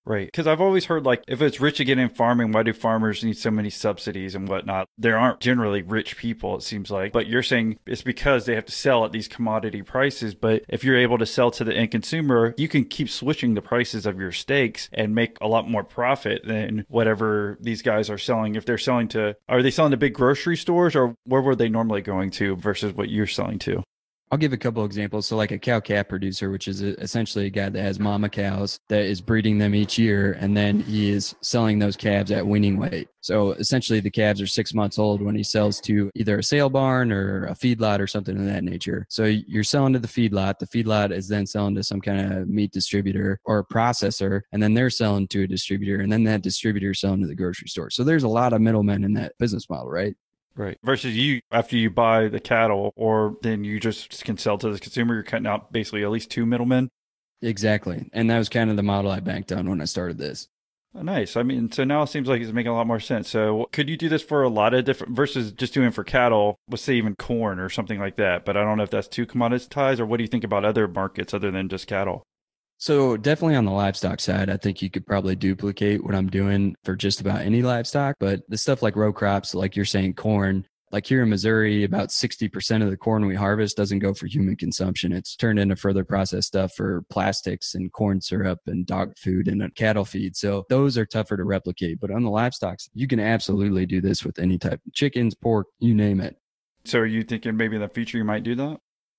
Right. Because I've always heard like if it's rich again in farming, why do farmers need so many subsidies and whatnot? There aren't generally rich people, it seems like. But you're saying it's because they have to sell at these commodity prices. But if you're able to sell to the end consumer, you can keep switching the prices of your steaks and make a lot more profit than whatever these guys are selling. If they're selling to, are they selling to big grocery stores or where were they normally going to versus what you're selling to? I'll give a couple examples. So, like a cow calf producer, which is uh, essentially a guy that has mama cows that is breeding them each year, and then he is selling those calves at weaning weight. So, essentially, the calves are six months old when he sells to either a sale barn or a feedlot or something of that nature. So, you're selling to the feedlot. The feedlot is then selling to some kind of meat distributor or processor, and then they're selling to a distributor, and then that distributor is selling to the grocery store. So, there's a lot of middlemen in that business model, right? Right. Versus you, after you buy the cattle, or then you just can sell to the consumer, you're cutting out basically at least two middlemen. Exactly. And that was kind of the model I banked on when I started this. Oh, nice. I mean, so now it seems like it's making a lot more sense. So, could you do this for a lot of different versus just doing for cattle, let's say even corn or something like that? But I don't know if that's too commoditized, or what do you think about other markets other than just cattle? So definitely on the livestock side, I think you could probably duplicate what I'm doing for just about any livestock. But the stuff like row crops, like you're saying corn, Like here in Missouri, about 60% of the corn we harvest doesn't go for human consumption. It's turned into further processed stuff for plastics and corn syrup and dog food and uh, cattle feed. So those are tougher to replicate. But on the livestock, you can absolutely do this with any type chickens, pork, you name it. So are you thinking maybe in the future you might do that?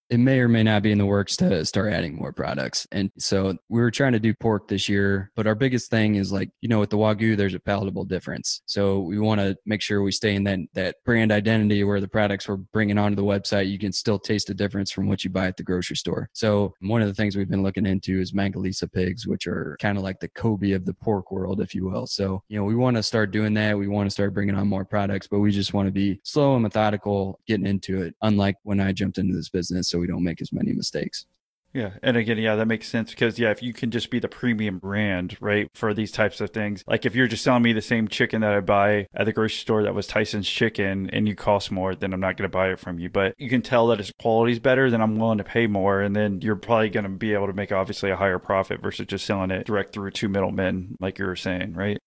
It may or may not be in the works to start adding more products. And so we were trying to do pork this year, but our biggest thing is like, you know, with the Wagyu, there's a palatable difference. So we want to make sure we stay in that, that brand identity where the products we're bringing onto the website, you can still taste the difference from what you buy at the grocery store. So one of the things we've been looking into is Mangalitsa pigs, which are kind of like the Kobe of the pork world, if you will. So, you know, we want to start doing that. We want to start bringing on more products, but we just want to be slow and methodical getting into it. Unlike when I jumped into this business. So so we don't make as many mistakes. Yeah. And again, yeah, that makes sense because, yeah, if you can just be the premium brand, right, for these types of things, like if you're just selling me the same chicken that I buy at the grocery store that was Tyson's chicken and you cost more, then I'm not going to buy it from you. But you can tell that its quality is better, then I'm willing to pay more. And then you're probably going to be able to make obviously a higher profit versus just selling it direct through two middlemen, like you were saying, right?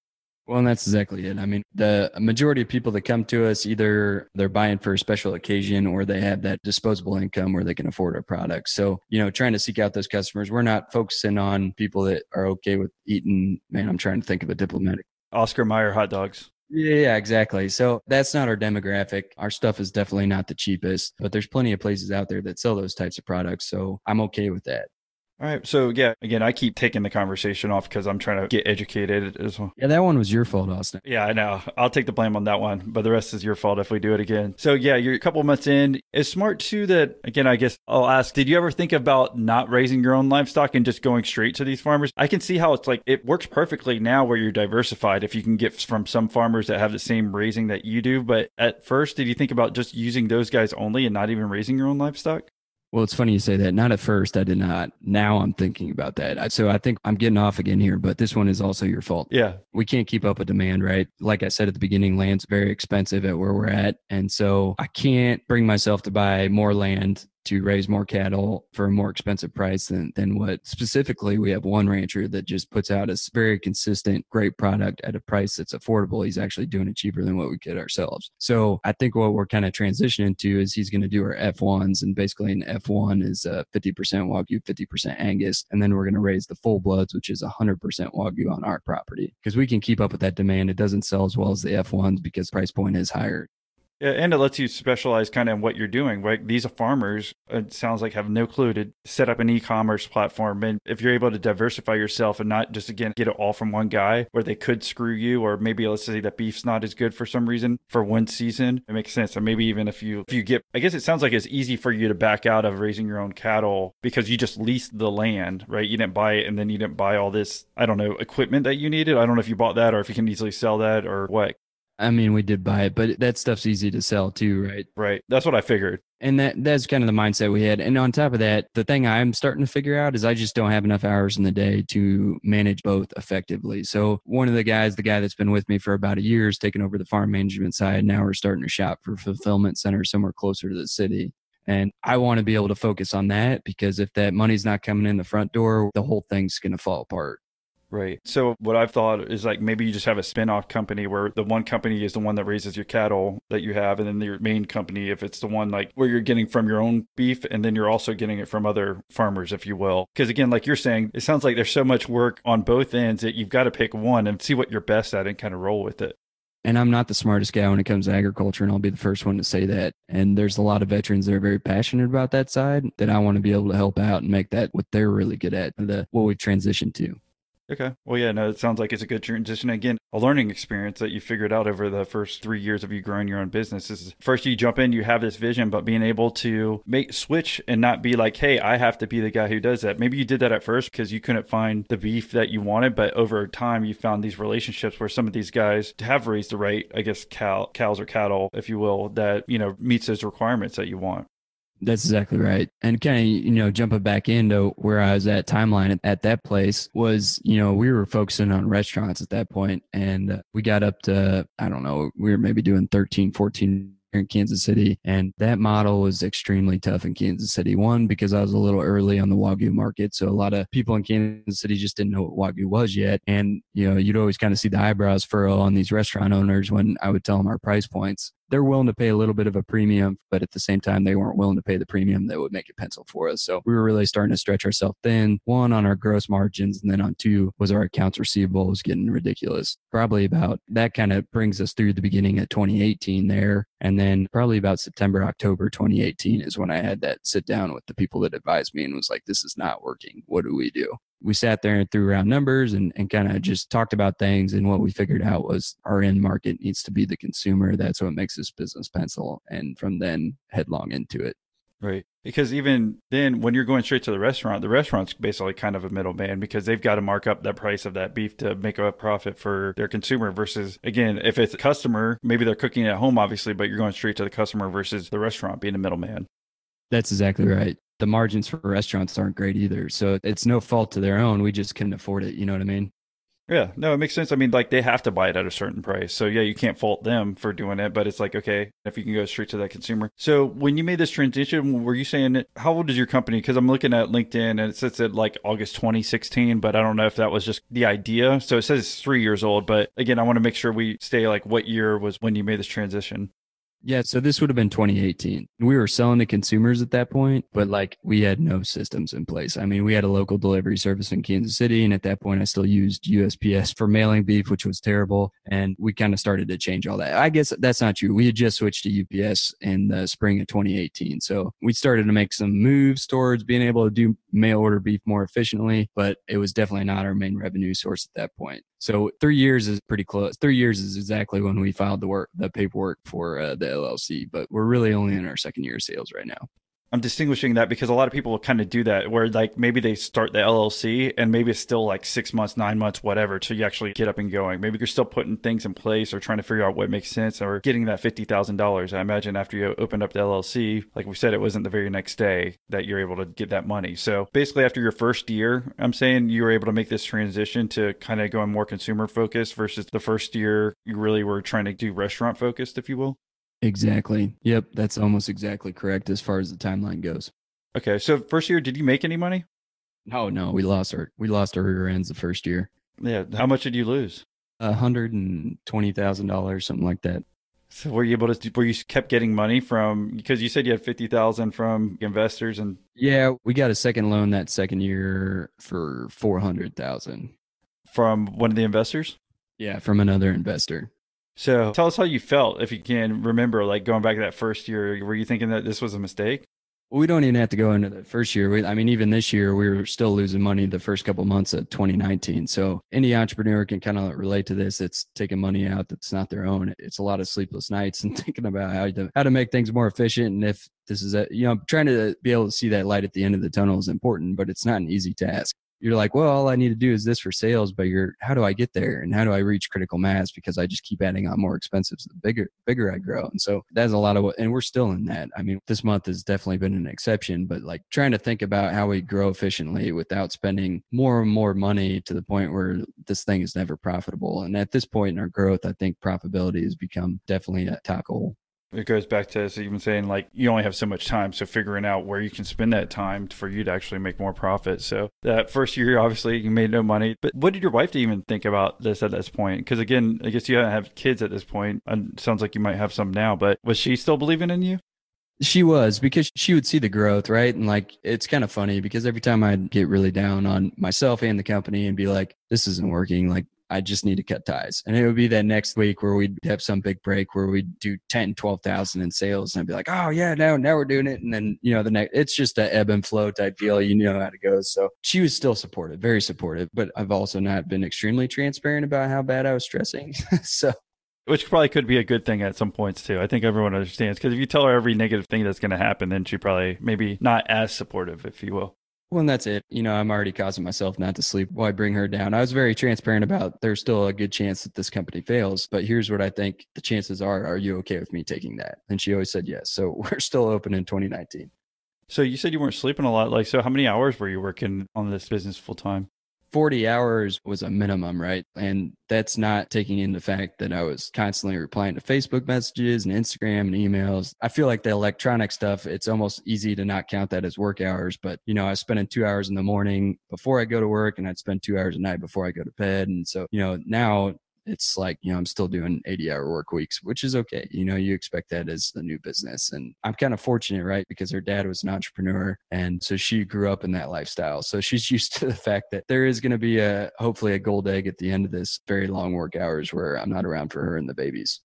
Well, and that's exactly it. I mean, the majority of people that come to us either they're buying for a special occasion or they have that disposable income where they can afford our products. So, you know, trying to seek out those customers. We're not focusing on people that are okay with eating, man, I'm trying to think of a diplomatic. Oscar Mayer hot dogs. Yeah, exactly. So that's not our demographic. Our stuff is definitely not the cheapest, but there's plenty of places out there that sell those types of products. So I'm okay with that. All right. So yeah, again, I keep taking the conversation off because I'm trying to get educated as well. Yeah, that one was your fault, Austin. Yeah, I know. I'll take the blame on that one, but the rest is your fault if we do it again. So yeah, you're a couple months in. It's smart too that again, I guess I'll ask, did you ever think about not raising your own livestock and just going straight to these farmers? I can see how it's like it works perfectly now where you're diversified if you can get from some farmers that have the same raising that you do. But at first, did you think about just using those guys only and not even raising your own livestock? Well, it's funny you say that. Not at first, I did not. Now I'm thinking about that. So I think I'm getting off again here, but this one is also your fault. Yeah. We can't keep up with demand, right? Like I said at the beginning, land's very expensive at where we're at. And so I can't bring myself to buy more land to raise more cattle for a more expensive price than, than what specifically we have one rancher that just puts out a very consistent, great product at a price that's affordable. He's actually doing it cheaper than what we could ourselves. So I think what we're kind of transitioning to is he's going to do our F1s and basically an F1 is uh, 50% Wagyu, 50% Angus. And then we're going to raise the full bloods, which is 100% Wagyu on our property because we can keep up with that demand. It doesn't sell as well as the F1s because price point is higher. Yeah, and it lets you specialize kind of in what you're doing, right? These farmers, it sounds like, have no clue to set up an e-commerce platform. And if you're able to diversify yourself and not just again get it all from one guy, where they could screw you, or maybe let's say that beef's not as good for some reason for one season, it makes sense. And maybe even if you if you get, I guess it sounds like it's easy for you to back out of raising your own cattle because you just leased the land, right? You didn't buy it, and then you didn't buy all this, I don't know, equipment that you needed. I don't know if you bought that or if you can easily sell that or what. I mean, we did buy it, but that stuff's easy to sell too, right? Right. That's what I figured. And that that's kind of the mindset we had. And on top of that, the thing I'm starting to figure out is I just don't have enough hours in the day to manage both effectively. So one of the guys, the guy that's been with me for about a year, is taking over the farm management side. Now we're starting to shop for fulfillment center somewhere closer to the city. And I want to be able to focus on that because if that money's not coming in the front door, the whole thing's going to fall apart. Right. So what I've thought is like maybe you just have a spin-off company where the one company is the one that raises your cattle that you have and then your main company if it's the one like where you're getting from your own beef and then you're also getting it from other farmers if you will. Cuz again like you're saying it sounds like there's so much work on both ends that you've got to pick one and see what you're best at and kind of roll with it. And I'm not the smartest guy when it comes to agriculture, and I'll be the first one to say that. And there's a lot of veterans that are very passionate about that side that I want to be able to help out and make that what they're really good at, the what we've transitioned to. Okay. Well, yeah, no, it sounds like it's a good transition. Again, a learning experience that you figured out over the first three years of you growing your own business is first you jump in, you have this vision, but being able to make switch and not be like, hey, I have to be the guy who does that. Maybe you did that at first because you couldn't find the beef that you wanted, but over time you found these relationships where some of these guys have raised the right, I guess, cow, cows or cattle, if you will, that, you know, meets those requirements that you want. That's exactly right. And kind of, you know, jumping back into where I was at timeline at, at, that place was, you know, we were focusing on restaurants at that point and uh, we got up to, I don't know, we were maybe doing 13, 14 in Kansas City. And that model was extremely tough in Kansas City. One, because I was a little early on the Wagyu market. So a lot of people in Kansas City just didn't know what Wagyu was yet. And, you know, you'd always kind of see the eyebrows furrow on these restaurant owners when I would tell them our price points. They're willing to pay a little bit of a premium, but at the same time, they weren't willing to pay the premium that would make it pencil for us. So we were really starting to stretch ourselves thin. One on our gross margins, and then on two was our accounts receivable was getting ridiculous. Probably about that kind of brings us through the beginning of 2018 there. And then probably about September, October 2018 is when I had that sit down with the people that advised me and was like, this is not working. What do we do? We sat there and threw around numbers and, and kind of just talked about things. And what we figured out was our end market needs to be the consumer. That's what makes this business pencil. And from then headlong into it. Right. Because even then, when you're going straight to the restaurant, the restaurant's basically kind of a middleman because they've got to mark up that price of that beef to make a profit for their consumer. Versus, again, if it's a customer, maybe they're cooking it at home, obviously, but you're going straight to the customer versus the restaurant being a middleman. That's exactly right the margins for restaurants aren't great either. So it's no fault to their own. We just couldn't afford it. You know what I mean? Yeah, no, it makes sense. I mean, like they have to buy it at a certain price. So yeah, you can't fault them for doing it, but it's like, okay, if you can go straight to that consumer. So when you made this transition, were you saying how old is your company? Because I'm looking at LinkedIn and it says it like August 2016, but I don't know if that was just the idea. So it says it's three years old, but again, I want to make sure we stay like what year was when you made this transition. Yeah, so this would have been 2018. We were selling to consumers at that point, but like we had no systems in place. I mean, we had a local delivery service in Kansas City, and at that point, I still used USPS for mailing beef, which was terrible. And we kind of started to change all that. I guess that's not true. We had just switched to UPS in the spring of 2018. So we started to make some moves towards being able to do mail order beef more efficiently, but it was definitely not our main revenue source at that point. So three years is pretty close. Three years is exactly when we filed the work, the paperwork for uh, the LLC, but we're really only in our second year of sales right now. I'm distinguishing that because a lot of people will kind of do that where like maybe they start the LLC and maybe it's still like six months, nine months, whatever, till you actually get up and going. Maybe you're still putting things in place or trying to figure out what makes sense or getting that $50,000. I imagine after you opened up the LLC, like we said, it wasn't the very next day that you're able to get that money. So basically, after your first year, I'm saying you were able to make this transition to kind of going more consumer focused versus the first year you really were trying to do restaurant focused, if you will. Exactly. Yep. That's almost exactly correct as far as the timeline goes. Okay. So first year, did you make any money? No, no. We lost our we lost our rear ends the first year. Yeah. How much did you lose? A hundred and twenty thousand dollars, something like that. So were you able to? Were you kept getting money from? Because you said you had fifty thousand from investors, and yeah, we got a second loan that second year for four hundred thousand from one of the investors. Yeah, from another investor. So tell us how you felt, if you can remember, like going back to that first year. Were you thinking that this was a mistake? we don't even have to go into the first year. We, I mean, even this year, we were still losing money the first couple of months of 2019. So any entrepreneur can kind of relate to this. It's taking money out that's not their own. It's a lot of sleepless nights and thinking about how to how to make things more efficient. And if this is a you know trying to be able to see that light at the end of the tunnel is important, but it's not an easy task you're like, well, all I need to do is this for sales, but you're, how do I get there? And how do I reach critical mass? Because I just keep adding on more expenses the bigger, bigger I grow. And so that's a lot of what, and we're still in that. I mean, this month has definitely been an exception, but like trying to think about how we grow efficiently without spending more and more money to the point where this thing is never profitable. And at this point in our growth, I think profitability has become definitely a top goal. It goes back to even saying like you only have so much time, so figuring out where you can spend that time for you to actually make more profit. So that first year, obviously, you made no money. But what did your wife even think about this at this point? Because again, I guess you haven't have kids at this point. It sounds like you might have some now, but was she still believing in you? She was because she would see the growth, right? And like it's kind of funny because every time I'd get really down on myself and the company and be like, this isn't working, like I just need to cut ties. And it would be that next week where we'd have some big break where we'd do 10, 12,000 in sales. And I'd be like, oh, yeah, now, now we're doing it. And then, you know, the next, it's just a ebb and flow type deal. You know how it goes. So she was still supportive, very supportive. But I've also not been extremely transparent about how bad I was stressing. so which probably could be a good thing at some points too. I think everyone understands because if you tell her every negative thing that's going to happen, then she probably maybe not as supportive, if you will. Well, and that's it. You know, I'm already causing myself not to sleep. Why bring her down? I was very transparent about there's still a good chance that this company fails, but here's what I think the chances are. Are you okay with me taking that? And she always said yes. So we're still open in 2019. So you said you weren't sleeping a lot. Like, so how many hours were you working on this business full time? 40 hours was a minimum, right? And that's not taking into fact that I was constantly replying to Facebook messages and Instagram and emails. I feel like the electronic stuff, it's almost easy to not count that as work hours. But, you know, I was spending two hours in the morning before I go to work and I'd spend two hours a night before I go to bed. And so, you know, now it's like, you know, I'm still doing 80 hour work weeks, which is okay. You know, you expect that as a new business. And I'm kind of fortunate, right? Because her dad was an entrepreneur. And so she grew up in that lifestyle. So she's used to the fact that there is going to be a, hopefully a gold egg at the end of this very long work hours where I'm not around for her and the babies.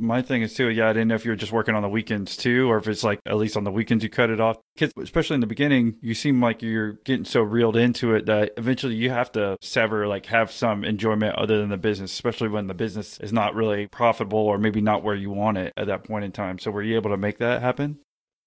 My thing is too, yeah, I didn't know if you were just working on the weekends too, or if it's like at least on the weekends you cut it off. Because especially in the beginning, you seem like you're getting so reeled into it that eventually you have to sever, like have some enjoyment other than the business, especially when the business is not really profitable or maybe not where you want it at that point in time. So were you able to make that happen?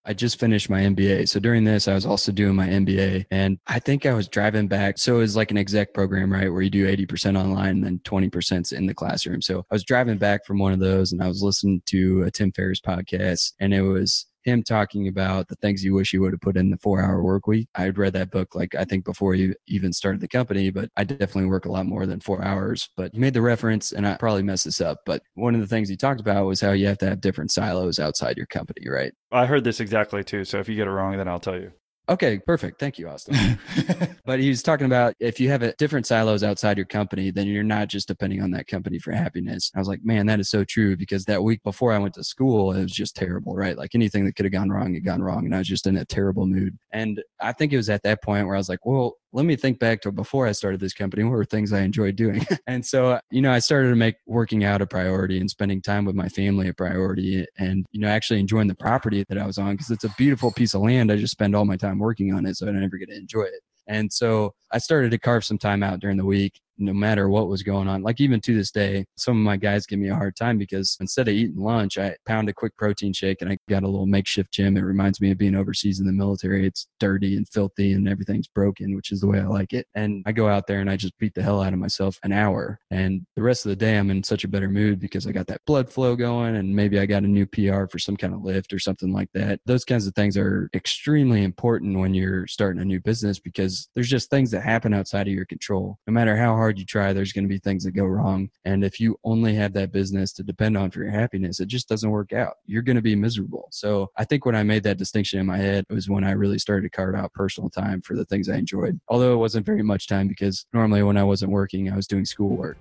I just finished my MBA. So during this, I was also doing my MBA and I think I was driving back. So it was like an exec program, right? Where you do 80% online and then 20% in the classroom. So I was driving back from one of those and I was listening to a Tim Ferriss podcast and it was him talking about the things you wish you would have put in the four hour work week. I had read that book like I think before you even started the company, but I definitely work a lot more than four hours. But you made the reference and I probably messed this up. But one of the things he talked about was how you have to have different silos outside your company, right? I heard this exactly too. So if you get it wrong, then I'll tell you. Okay, perfect. Thank you, Austin. but he was talking about if you have a different silos outside your company, then you're not just depending on that company for happiness. I was like, man, that is so true because that week before I went to school, it was just terrible, right? Like anything that could have gone wrong had gone wrong. And I was just in a terrible mood. And I think it was at that point where I was like, well, let me think back to before I started this company. What were things I enjoyed doing? and so, uh, you know, I started to make working out a priority and spending time with my family a priority and, you know, actually enjoying the property that I was on because it's a beautiful piece of land. I just spend all my time working on it. So I never get to enjoy it. And so I started to carve some time out during the week no matter what was going on. Like even to this day, some of my guys give me a hard time because instead of eating lunch, I pound a quick protein shake and I got a little makeshift gym. It reminds me of being overseas in the military. It's dirty and filthy and everything's broken, which is the way I like it. And I go out there and I just beat the hell out of myself an hour. And the rest of the day, I'm in such a better mood because I got that blood flow going and maybe I got a new PR for some kind of lift or something like that. Those kinds of things are extremely important when you're starting a new business because there's just things that happen outside of your control. No matter how hard hard you try, there's going to be things that go wrong. And if you only have that business to depend on for your happiness, it just doesn't work out. You're going to be miserable. So I think when I made that distinction in my head was when I really started to carve out personal time for the things I enjoyed. Although it wasn't very much time because normally when I wasn't working, I was doing schoolwork.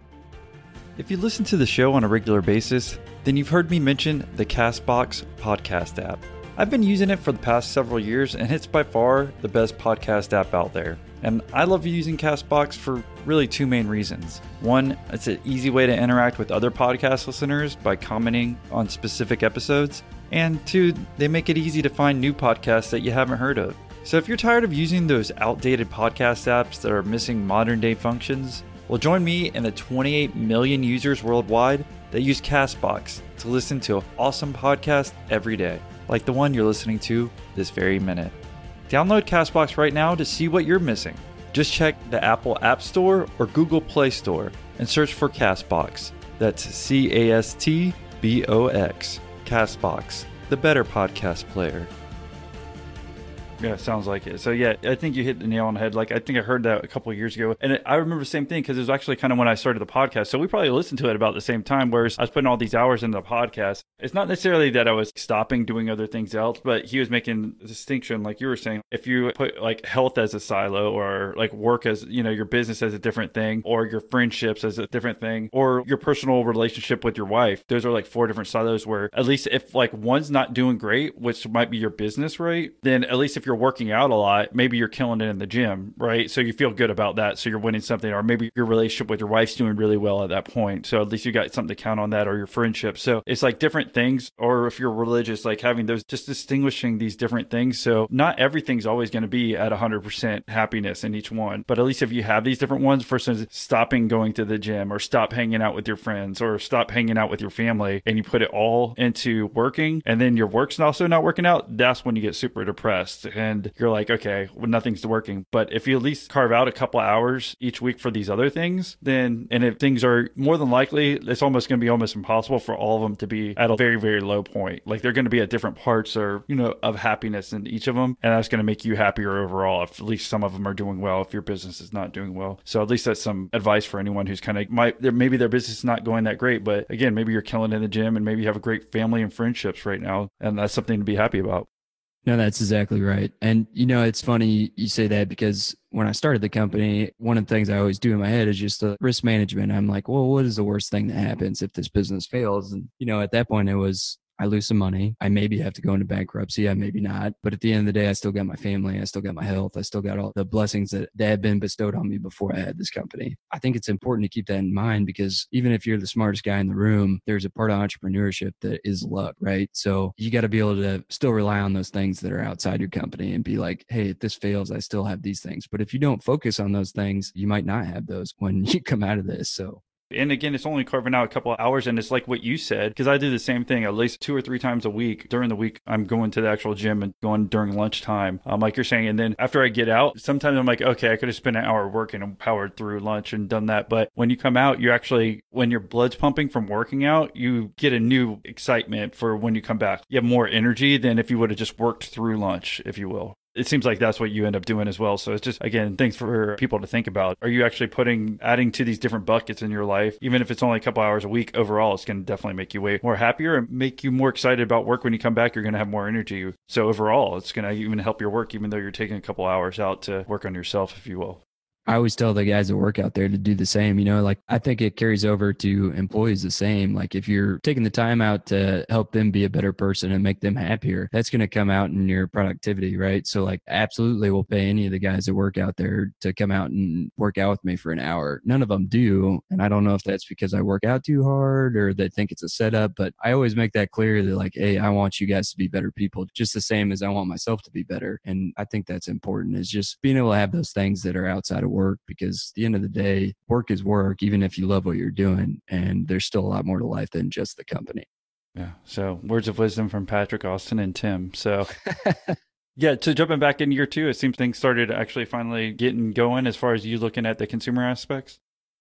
If you listen to the show on a regular basis, then you've heard me mention the Castbox podcast app. I've been using it for the past several years, and it's by far the best podcast app out there. And I love using Castbox for really two main reasons. One, it's an easy way to interact with other podcast listeners by commenting on specific episodes. And two, they make it easy to find new podcasts that you haven't heard of. So if you're tired of using those outdated podcast apps that are missing modern day functions, well, join me and the 28 million users worldwide that use Castbox to listen to awesome podcasts every day, like the one you're listening to this very minute. Download Castbox right now to see what you're missing. Just check the Apple App Store or Google Play Store and search for Castbox. That's C A S T B O X. Castbox, the better podcast player. Yeah, sounds like it. So yeah, I think you hit the nail on the head. Like I think I heard that a couple years ago, and it, I remember the same thing because it was actually kind of when I started the podcast. So we probably listened to it about the same time. Whereas I was putting all these hours into the podcast. It's not necessarily that I was stopping doing other things else, but he was making a distinction, like you were saying. If you put like health as a silo, or like work as you know your business as a different thing, or your friendships as a different thing, or your personal relationship with your wife, those are like four different silos. Where at least if like one's not doing great, which might be your business, right? Then at least if you're you're working out a lot, maybe you're killing it in the gym, right? So you feel good about that. So you're winning something, or maybe your relationship with your wife's doing really well at that point. So at least you got something to count on that, or your friendship. So it's like different things, or if you're religious, like having those, just distinguishing these different things. So not everything's always going to be at 100% happiness in each one, but at least if you have these different ones, for instance, stopping going to the gym, or stop hanging out with your friends, or stop hanging out with your family, and you put it all into working, and then your work's also not working out, that's when you get super depressed and you're like, okay, well, nothing's working. But if you at least carve out a couple hours each week for these other things, then, and if things are more than likely, it's almost going to be almost impossible for all of them to be at a very, very low point. Like they're going to be at different parts or, you know, of happiness in each of them. And that's going to make you happier overall if at least some of them are doing well, if your business is not doing well. So at least that's some advice for anyone who's kind of might, maybe their business is not going that great, but again, maybe you're killing in the gym and maybe you have a great family and friendships right now. And that's something to be happy about. No, that's exactly right. And you know, it's funny you say that because when I started the company, one of the things I always do in my head is just the risk management. I'm like, well, what is the worst thing that happens if this business fails? And you know, at that point it was I lose some money. I maybe have to go into bankruptcy. I maybe not. But at the end of the day, I still got my family. I still got my health. I still got all the blessings that, that had been bestowed on me before I had this company. I think it's important to keep that in mind because even if you're the smartest guy in the room, there's a part of entrepreneurship that is luck, right? So you got to be able to still rely on those things that are outside your company and be like, hey, if this fails, I still have these things. But if you don't focus on those things, you might not have those when you come out of this. So and again, it's only carving out a couple of hours. And it's like what you said, because I do the same thing at least two or three times a week. During the week, I'm going to the actual gym and going during lunchtime, um, like you're saying. And then after I get out, sometimes I'm like, okay, I could have spent an hour working and powered through lunch and done that. But when you come out, you actually, when your blood's pumping from working out, you get a new excitement for when you come back. You have more energy than if you would have just worked through lunch, if you will it seems like that's what you end up doing as well. So it's just again things for people to think about. Are you actually putting adding to these different buckets in your life, even if it's only a couple hours a week? Overall, it's going to definitely make you way more happier and make you more excited about work. When you come back, you're going to have more energy. So overall, it's going to even help your work, even though you're taking a couple hours out to work on yourself, if you will. I always tell the guys that work out there to do the same. You know, like I think it carries over to employees the same. Like if you're taking the time out to help them be a better person and make them happier, that's going to come out in your productivity, right? So, like, absolutely, we'll pay any of the guys that work out there to come out and work out with me for an hour. None of them do. And I don't know if that's because I work out too hard or they think it's a setup, but I always make that clear that, like, hey, I want you guys to be better people, just the same as I want myself to be better. And I think that's important is just being able to have those things that are outside of work because at the end of the day, work is work, even if you love what you're doing. And there's still a lot more to life than just the company. Yeah. So words of wisdom from Patrick, Austin, and Tim. So. Yeah, to jumping back in year two, it seems things started actually finally getting going as far as you looking at the consumer aspects.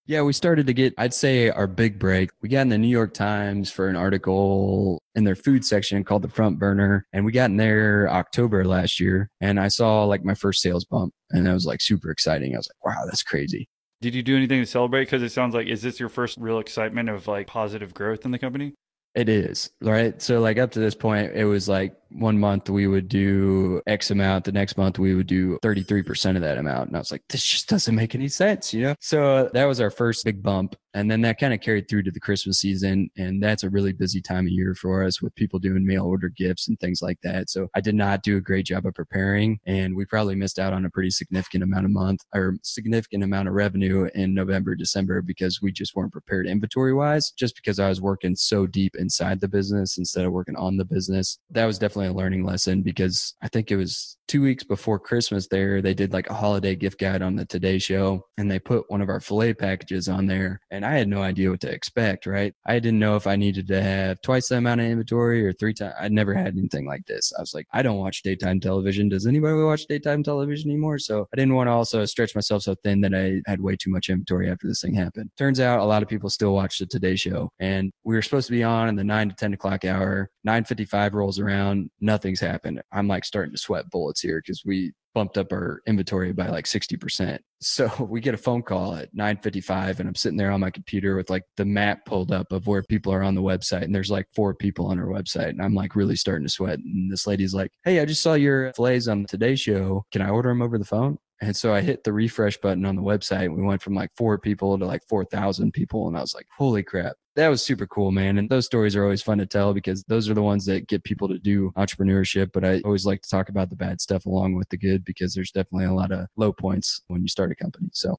Yeah, we started to get, I'd say, our big break. We got in the New York Times for an article in their food section called The Front Burner. And we got in there October last year. And I saw like my first sales bump. And that was like super exciting. I was like, wow, that's crazy. Did you do anything to celebrate? Because it sounds like, is this your first real excitement of like positive growth in the company? It is, right? So, like, up to this point, it was like one month we would do X amount, the next month we would do 33% of that amount. And I was like, this just doesn't make any sense, you know? So that was our first big bump. And then that kind of carried through to the Christmas season. And that's a really busy time of year for us with people doing mail order gifts and things like that. So I did not do a great job of preparing. And we probably missed out on a pretty significant amount of month or significant amount of revenue in November, December because we just weren't prepared inventory wise, just because I was working so deep inside the business instead of working on the business. That was definitely a learning lesson because I think it was two weeks before Christmas there, they did like a holiday gift guide on the Today Show and they put one of our filet packages on there. And I had no idea what to expect, right? I didn't know if I needed to have twice the amount of inventory or three times. I'd never had anything like this. I was like, I don't watch daytime television. Does anybody watch daytime television anymore? So I didn't want to also stretch myself so thin that I had way too much inventory after this thing happened. Turns out a lot of people still watch the Today Show and we were supposed to be on in the nine to 10 o'clock hour. 955 rolls around. Nothing's happened. I'm like starting to sweat bullets here because we bumped up our inventory by like 60%. So we get a phone call at 9:55 and I'm sitting there on my computer with like the map pulled up of where people are on the website and there's like four people on our website and I'm like really starting to sweat and this lady's like, "Hey, I just saw your fillets on the Today show. Can I order them over the phone?" And so I hit the refresh button on the website. We went from like four people to like 4,000 people. And I was like, holy crap. That was super cool, man. And those stories are always fun to tell because those are the ones that get people to do entrepreneurship. But I always like to talk about the bad stuff along with the good because there's definitely a lot of low points when you start a company. So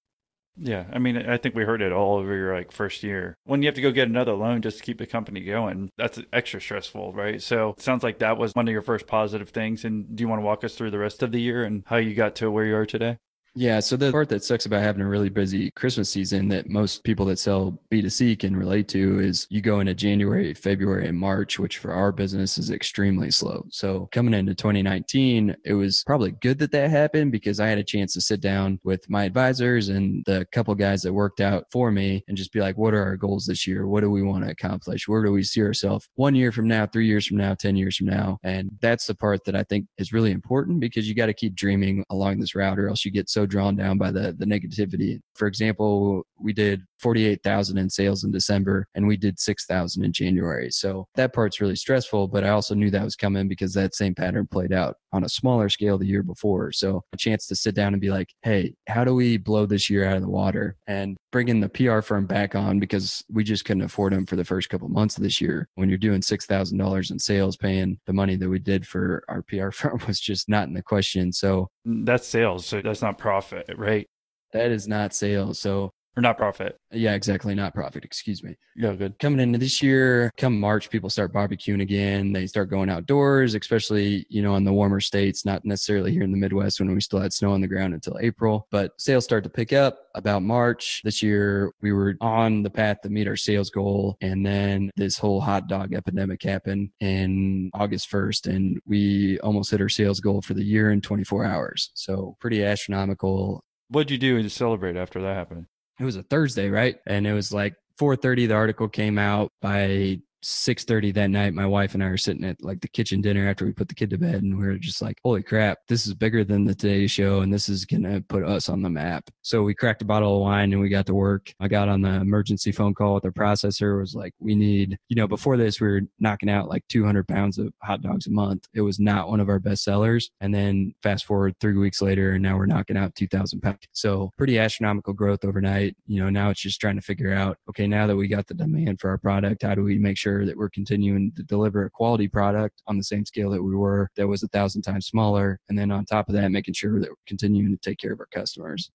yeah, I mean, I think we heard it all over your like first year. When you have to go get another loan just to keep the company going, that's extra stressful, right? So it sounds like that was one of your first positive things. And do you want to walk us through the rest of the year and how you got to where you are today? Yeah. So the part that sucks about having a really busy Christmas season that most people that sell B2C can relate to is you go into January, February, and March, which for our business is extremely slow. So coming into 2019, it was probably good that that happened because I had a chance to sit down with my advisors and the couple guys that worked out for me and just be like, what are our goals this year? What do we want to accomplish? Where do we see ourselves one year from now, three years from now, 10 years from now? And that's the part that I think is really important because you got to keep dreaming along this route or else you get so so drawn down by the the negativity. For example, we did 48,000 in sales in December and we did 6,000 in January. So that part's really stressful, but I also knew that was coming because that same pattern played out on a smaller scale the year before. So a chance to sit down and be like, hey, how do we blow this year out of the water and bringing the PR firm back on because we just couldn't afford them for the first couple months of this year. When you're doing $6,000 in sales, paying the money that we did for our PR firm was just not in the question. So that's sales. So that's not profit, right? That is not sales. So or not profit. Yeah, exactly. Not profit. Excuse me. Yeah, good. Coming into this year, come March, people start barbecuing again. They start going outdoors, especially, you know, in the warmer states, not necessarily here in the Midwest when we still had snow on the ground until April. But sales start to pick up about March. This year, we were on the path to meet our sales goal. And then this whole hot dog epidemic happened in August 1st. And we almost hit our sales goal for the year in 24 hours. So pretty astronomical. What'd you do to celebrate after that happened? It was a Thursday, right? And it was like 4:30 the article came out by 6:30 that night my wife and I were sitting at like the kitchen dinner after we put the kid to bed and we are just like holy crap this is bigger than the Today show and this is to put us on the map. So we cracked a bottle of wine and we got to work. I got on the emergency phone call with the processor was like we need you know before this we were knocking out like 200 pounds of hot dogs a month. It was not one of our best sellers and then fast forward 3 weeks later and now we're knocking out 2000 pounds. So pretty astronomical growth overnight. You know now it's just trying to figure out okay now that we got the demand for our product how do we make sure sure that we're continuing to deliver a quality product on the same scale that we were that was a thousand times smaller and then on top of that making sure that we're continuing to take care of our customers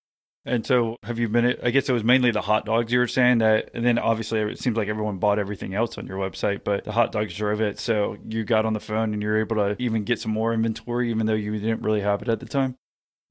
and so, have you been? I guess it was mainly the hot dogs you were saying that, and then obviously it seems like everyone bought everything else on your website, but the hot dogs drove it. So you got on the phone and you're able to even get some more inventory, even though you didn't really have it at the time.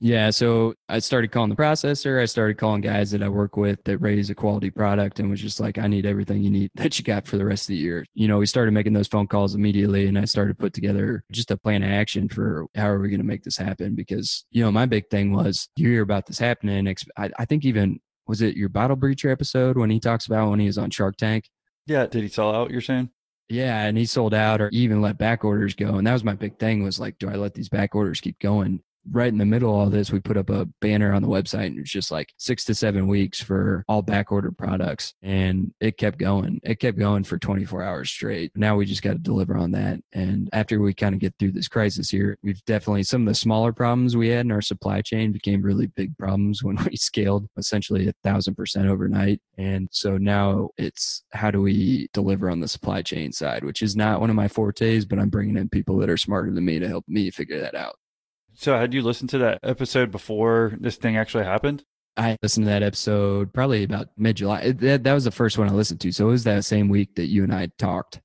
Yeah, so I started calling the processor. I started calling guys that I work with that raise a quality product and was just like, I need everything you need that you got for the rest of the year. You know, we started making those phone calls immediately and I started put together just a plan of action for how are we going to make this happen? Because, you know, my big thing was you hear about this happening. I, I think even, was it your bottle breacher episode when he talks about when he was on Shark Tank? Yeah. Did he sell out, you're saying? Yeah, and he sold out or even let back orders go. And that was my big thing was like, do I let these back orders keep going? Right in the middle of all this, we put up a banner on the website and it was just like six to seven weeks for all back order products. And it kept going. It kept going for 24 hours straight. Now we just got to deliver on that. And after we kind of get through this crisis here, we've definitely some of the smaller problems we had in our supply chain became really big problems when we scaled essentially a thousand percent overnight. And so now it's how do we deliver on the supply chain side, which is not one of my fortes, but I'm bringing in people that are smarter than me to help me figure that out. So, had you listened to that episode before this thing actually happened? I listened to that episode probably about mid July. That, that was the first one I listened to. So, it was that same week that you and I talked.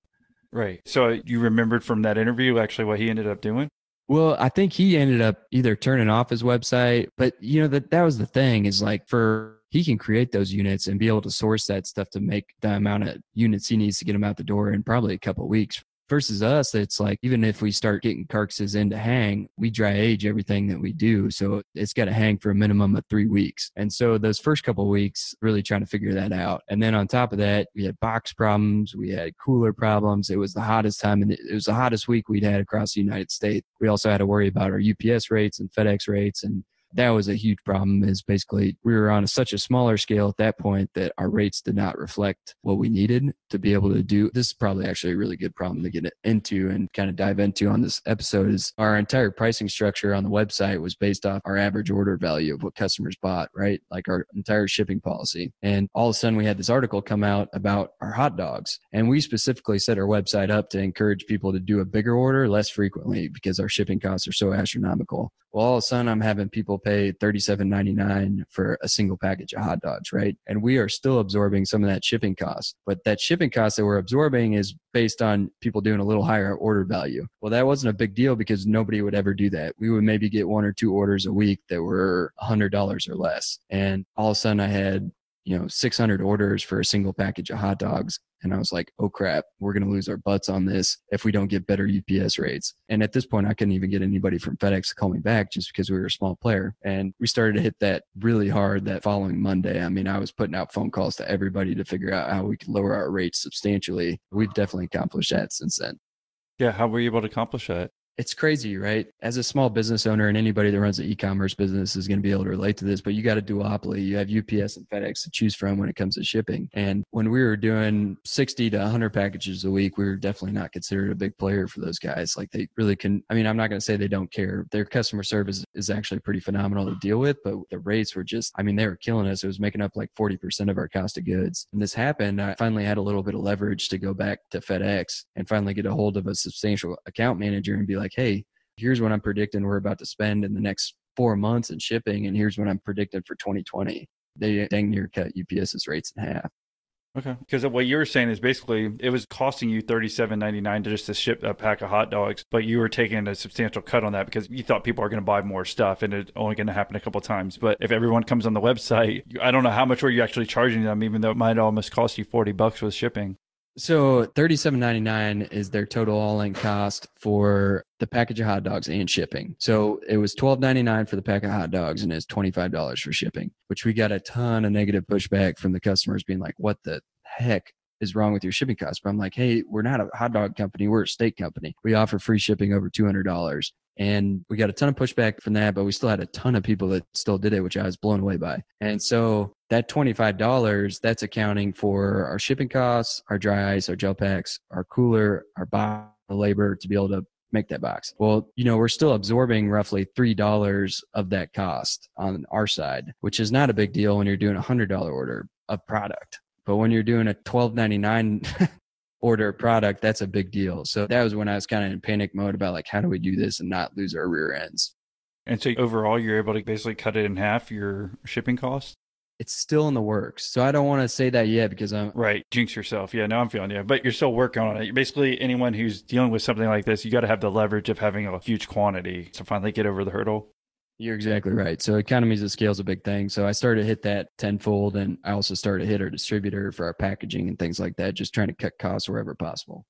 Right. So, you remembered from that interview actually what he ended up doing? Well, I think he ended up either turning off his website, but you know that that was the thing is like for he can create those units and be able to source that stuff to make the amount of units he needs to get them out the door in probably a couple weeks versus us it's like even if we start getting carcasses in to hang we dry age everything that we do so it's got to hang for a minimum of three weeks. And so those first couple weeks really trying to figure that out. And then on top of that we had box problems we had cooler problems. It was the hottest time and it was the hottest week we'd had across the united states. We also had to worry about our ups rates and fedex rates and that was a huge problem is basically we were on a, such a smaller scale at that point that our rates did not reflect what we needed to be able to do. This is probably actually a really good problem to get into and kind of dive into on this episode is our entire pricing structure on the website was based off our average order value of what customers bought right? Like our entire shipping policy. And all of a sudden we had this article come out about our hot dogs. And we specifically set our website up to encourage people to do a bigger order less frequently because our shipping costs are so astronomical. Well all of a sudden i'm having people pay $37.99 for a single package of hot dogs, right? And we are still absorbing some of that shipping cost. But that shipping cost that we're absorbing is based on people doing a little higher order value. Well, that wasn't a big deal because nobody would ever do that. We would maybe get one or two orders a week that were $100 or less. And all of a sudden I had you know 600 orders for a single package of hot dogs. And i was like oh crap we're going to lose our butts on this if we don't get better ups rates. And at this point i couldn't even get anybody from fedex to call me back just because we were a small player. And we started to hit that really hard that following monday. I mean i was putting out phone calls to everybody to figure out how we could lower our rates substantially. We've definitely accomplished that since then. Yeah how were you able to accomplish that it's crazy, right? As a small business owner and anybody that runs an e-commerce business is going to be able to relate to this, but you got a duopoly. You have UPS and FedEx to choose from when it comes to shipping. And when we were doing 60 to 100 packages a week, we were definitely not considered a big player for those guys. Like they really can, I mean, I'm not going to say they don't care. Their customer service is actually pretty phenomenal to deal with, but the rates were just, I mean, they were killing us. It was making up like 40% of our cost of goods. And this happened. I finally had a little bit of leverage to go back to FedEx and finally get a hold of a substantial account manager and be like, hey, here's what I'm predicting we're about to spend in the next four months in shipping, and here's what I'm predicting for 2020. They dang near cut UPS's rates in half. Okay, because what you were saying is basically it was costing you thirty seven ninety nine to just to ship a pack of hot dogs, but you were taking a substantial cut on that because you thought people are going to buy more stuff, and it's only going to happen a couple times. But if everyone comes on the website, I don't know how much were you actually charging them, even though it might almost cost you forty bucks with shipping. So thirty-seven ninety-nine is their total all-in cost for the package of hot dogs and shipping. So it was twelve ninety-nine for the pack of hot dogs, and it's twenty-five dollars for shipping. Which we got a ton of negative pushback from the customers, being like, "What the heck is wrong with your shipping costs?" But I'm like, "Hey, we're not a hot dog company. We're a steak company. We offer free shipping over two hundred dollars." And we got a ton of pushback from that, but we still had a ton of people that still did it, which I was blown away by. And so that $25, that's accounting for our shipping costs, our dry ice, our gel packs, our cooler, our box the labor to be able to make that box. Well, you know, we're still absorbing roughly $3 of that cost on our side, which is not a big deal when you're doing a $100 order of product. But when you're doing a $12.99 order product, that's a big deal. So that was when I was kind of in panic mode about like, how do we do this and not lose our rear ends? And so overall, you're able to basically cut it in half your shipping costs? It's still in the works. So I don't want to say that yet because I'm right. Jinx yourself. Yeah, now I'm feeling you, but you're still working on it. Basically, anyone who's dealing with something like this, you got to have the leverage of having a huge quantity to finally get over the hurdle. You're exactly right. So economies of scale is a big thing. So I started to hit that tenfold, and I also started to hit our distributor for our packaging and things like that, just trying to cut costs wherever possible.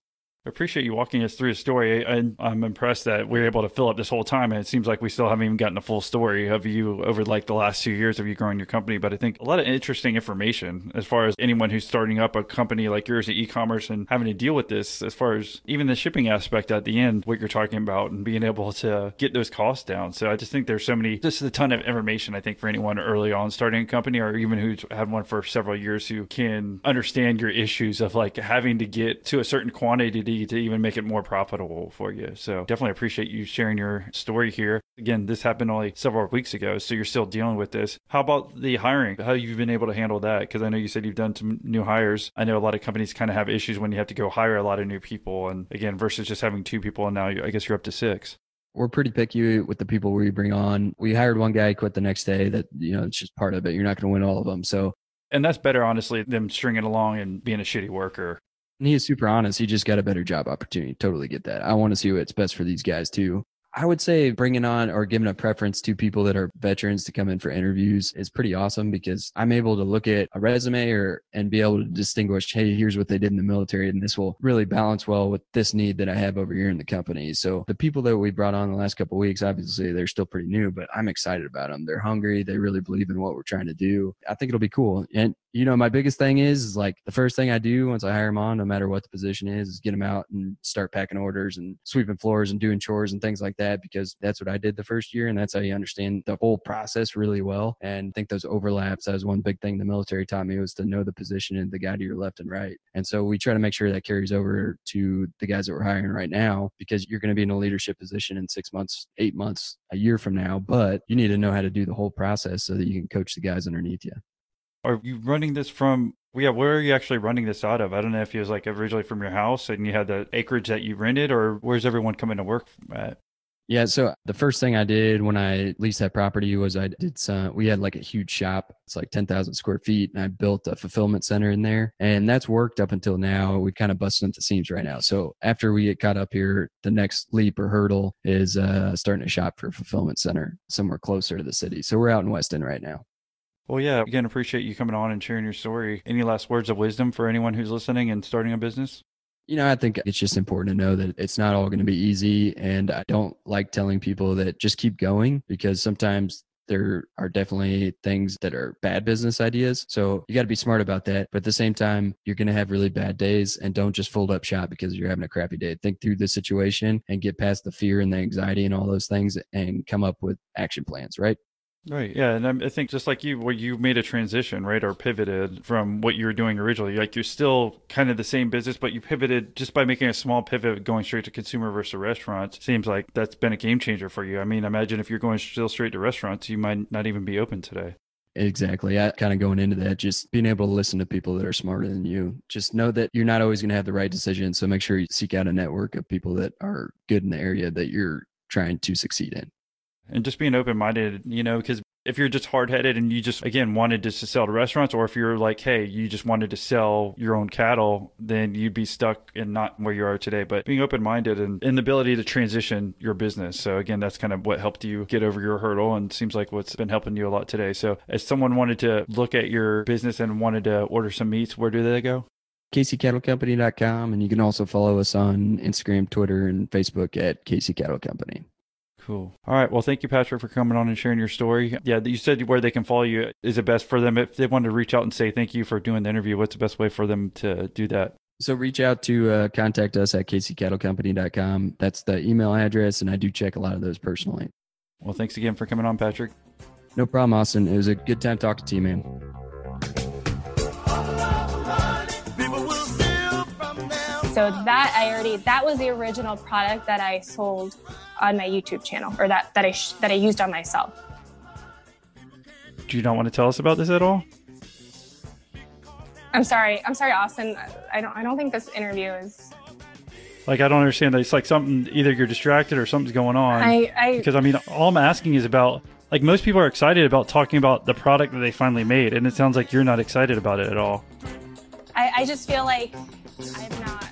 I appreciate you walking us through the story. And I'm impressed that we are able to fill up this whole time. And it seems like we still haven't even gotten a full story of you over like the last two years of you growing your company. But I think a lot of interesting information as far as anyone who's starting up a company like yours in e-commerce and having to deal with this, as far as even the shipping aspect at the end, what you're talking about and being able to get those costs down. So I just think there's so many, just a ton of information, I think, for anyone early on starting a company or even who's had one for several years who can understand your issues of like having to get to a certain quantity to even make it more profitable for you. So definitely appreciate you sharing your story here. Again, this happened only several weeks ago, so you're still dealing with this. How about the hiring? How you've been able to handle that? Because I know you said you've done some new hires. I know a lot of companies kind of have issues when you have to go hire a lot of new people, and again, versus just having two people, and now I guess you're up to six we're pretty picky with the people we bring on. We hired one guy, quit the next day. That you know, it's just part of it. You're not going to win all of them. So, and that's better, honestly, than stringing along and being a shitty worker. And he is super honest. He just got a better job opportunity. Totally get that. I want to see what's best for these guys too. I would say bringing on or giving a preference to people that are veterans to come in for interviews is pretty awesome because I'm able to look at a resume or and be able to distinguish, hey, here's what they did in the military, and this will really balance well with this need that I have over here in the company. So the people that we brought on the last couple weeks, obviously they're still pretty new, but I'm excited about them. They're hungry. They really believe in what we're trying to do. I think it'll be cool. And you know, my biggest thing is, is like the first thing I do once I hire them on, no matter what the position is, is get them out and start packing orders and sweeping floors and doing chores and things like that because that's what I did the first year. And that's how you understand the whole process really well. And I think those overlaps, that was one big thing the military taught me was to know the position and the guy to your left and right. And so we try to make sure that carries over to the guys that we're hiring right now because you're going to be in a leadership position in six months, eight months, a year from now. But you need to know how to do the whole process so that you can coach the guys underneath you. Are you running this from? Yeah, where are you actually running this out of? I don't know if it was like originally from your house and you had the acreage that you rented, or where's everyone coming to work at? Yeah, so the first thing I did when I leased that property was I did some. We had like a huge shop. It's like ten thousand square feet, and I built a fulfillment center in there, and that's worked up until now. We kind of busted into seams right now. So after we get caught up here, the next leap or hurdle is uh, starting a shop for a fulfillment center somewhere closer to the city. So we're out in Weston right now. Well, yeah, again, appreciate you coming on and sharing your story. Any last words of wisdom for anyone who's listening and starting a business? You know, I think it's just important to know that it's not all going to be easy. And I don't like telling people that just keep going because sometimes there are definitely things that are bad business ideas. So you got to be smart about that. But at the same time, you're going to have really bad days and don't just fold up shop because you're having a crappy day. Think through the situation and get past the fear and the anxiety and all those things and come up with action plans, right? Right. Yeah. And I think just like you, where you made a transition, right, or pivoted from what you were doing originally, like you're still kind of the same business, but you pivoted just by making a small pivot going straight to consumer versus restaurants. Seems like that's been a game changer for you. I mean, imagine if you're going still straight to restaurants, you might not even be open today. Exactly. I kind of going into that, just being able to listen to people that are smarter than you. Just know that you're not always going to have the right decision. So make sure you seek out a network of people that are good in the area that you're trying to succeed in and just being open minded, you know, because if you're just hard headed and you just again wanted just to sell to restaurants, or if you're like, hey, you just wanted to sell your own cattle, then you'd be stuck in not where you are today. But being open minded and, and the ability to transition your business. So again, that's kind of what helped you get over your hurdle and seems like what's been helping you a lot today. So if someone wanted to look at your business and wanted to order some meats, where do they go? KCCattleCompany.com. And you can also follow us on Instagram, Twitter, and Facebook at KC Cattle Company. Cool. All right. Well, thank you, Patrick, for coming on and sharing your story. Yeah, you said where they can follow you. Is it best for them if they wanted to reach out and say thank you for doing the interview? What's the best way for them to do that? So reach out to uh, contact us at kccattlecompany.com. That's the email address, and I do check a lot of those personally. Well, thanks again for coming on, Patrick. No problem, Austin. It was a good time talking to you, man. So that I already that was the original product that I sold on my YouTube channel or that that I sh- that I used on myself. Do you not want to tell us about this at all? I'm sorry. I'm sorry, Austin. I don't I don't think this interview is like I don't understand that it's like something either you're distracted or something's going on. I, I because I mean all I'm asking is about like most people are excited about talking about the product that they finally made, and it sounds like you're not excited about it at all. I, I just feel like I'm not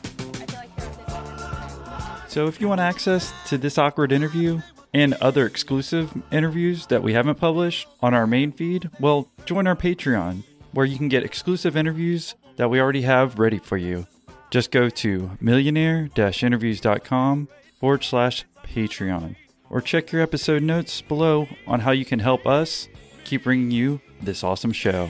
so if you want access to this awkward interview and other exclusive interviews that we haven't published on our main feed, well, join our Patreon where you can get exclusive interviews that we already have ready for you. Just go to millionaire interviews.com forward slash Patreon or check your episode notes below on how you can help us keep bringing you this awesome show.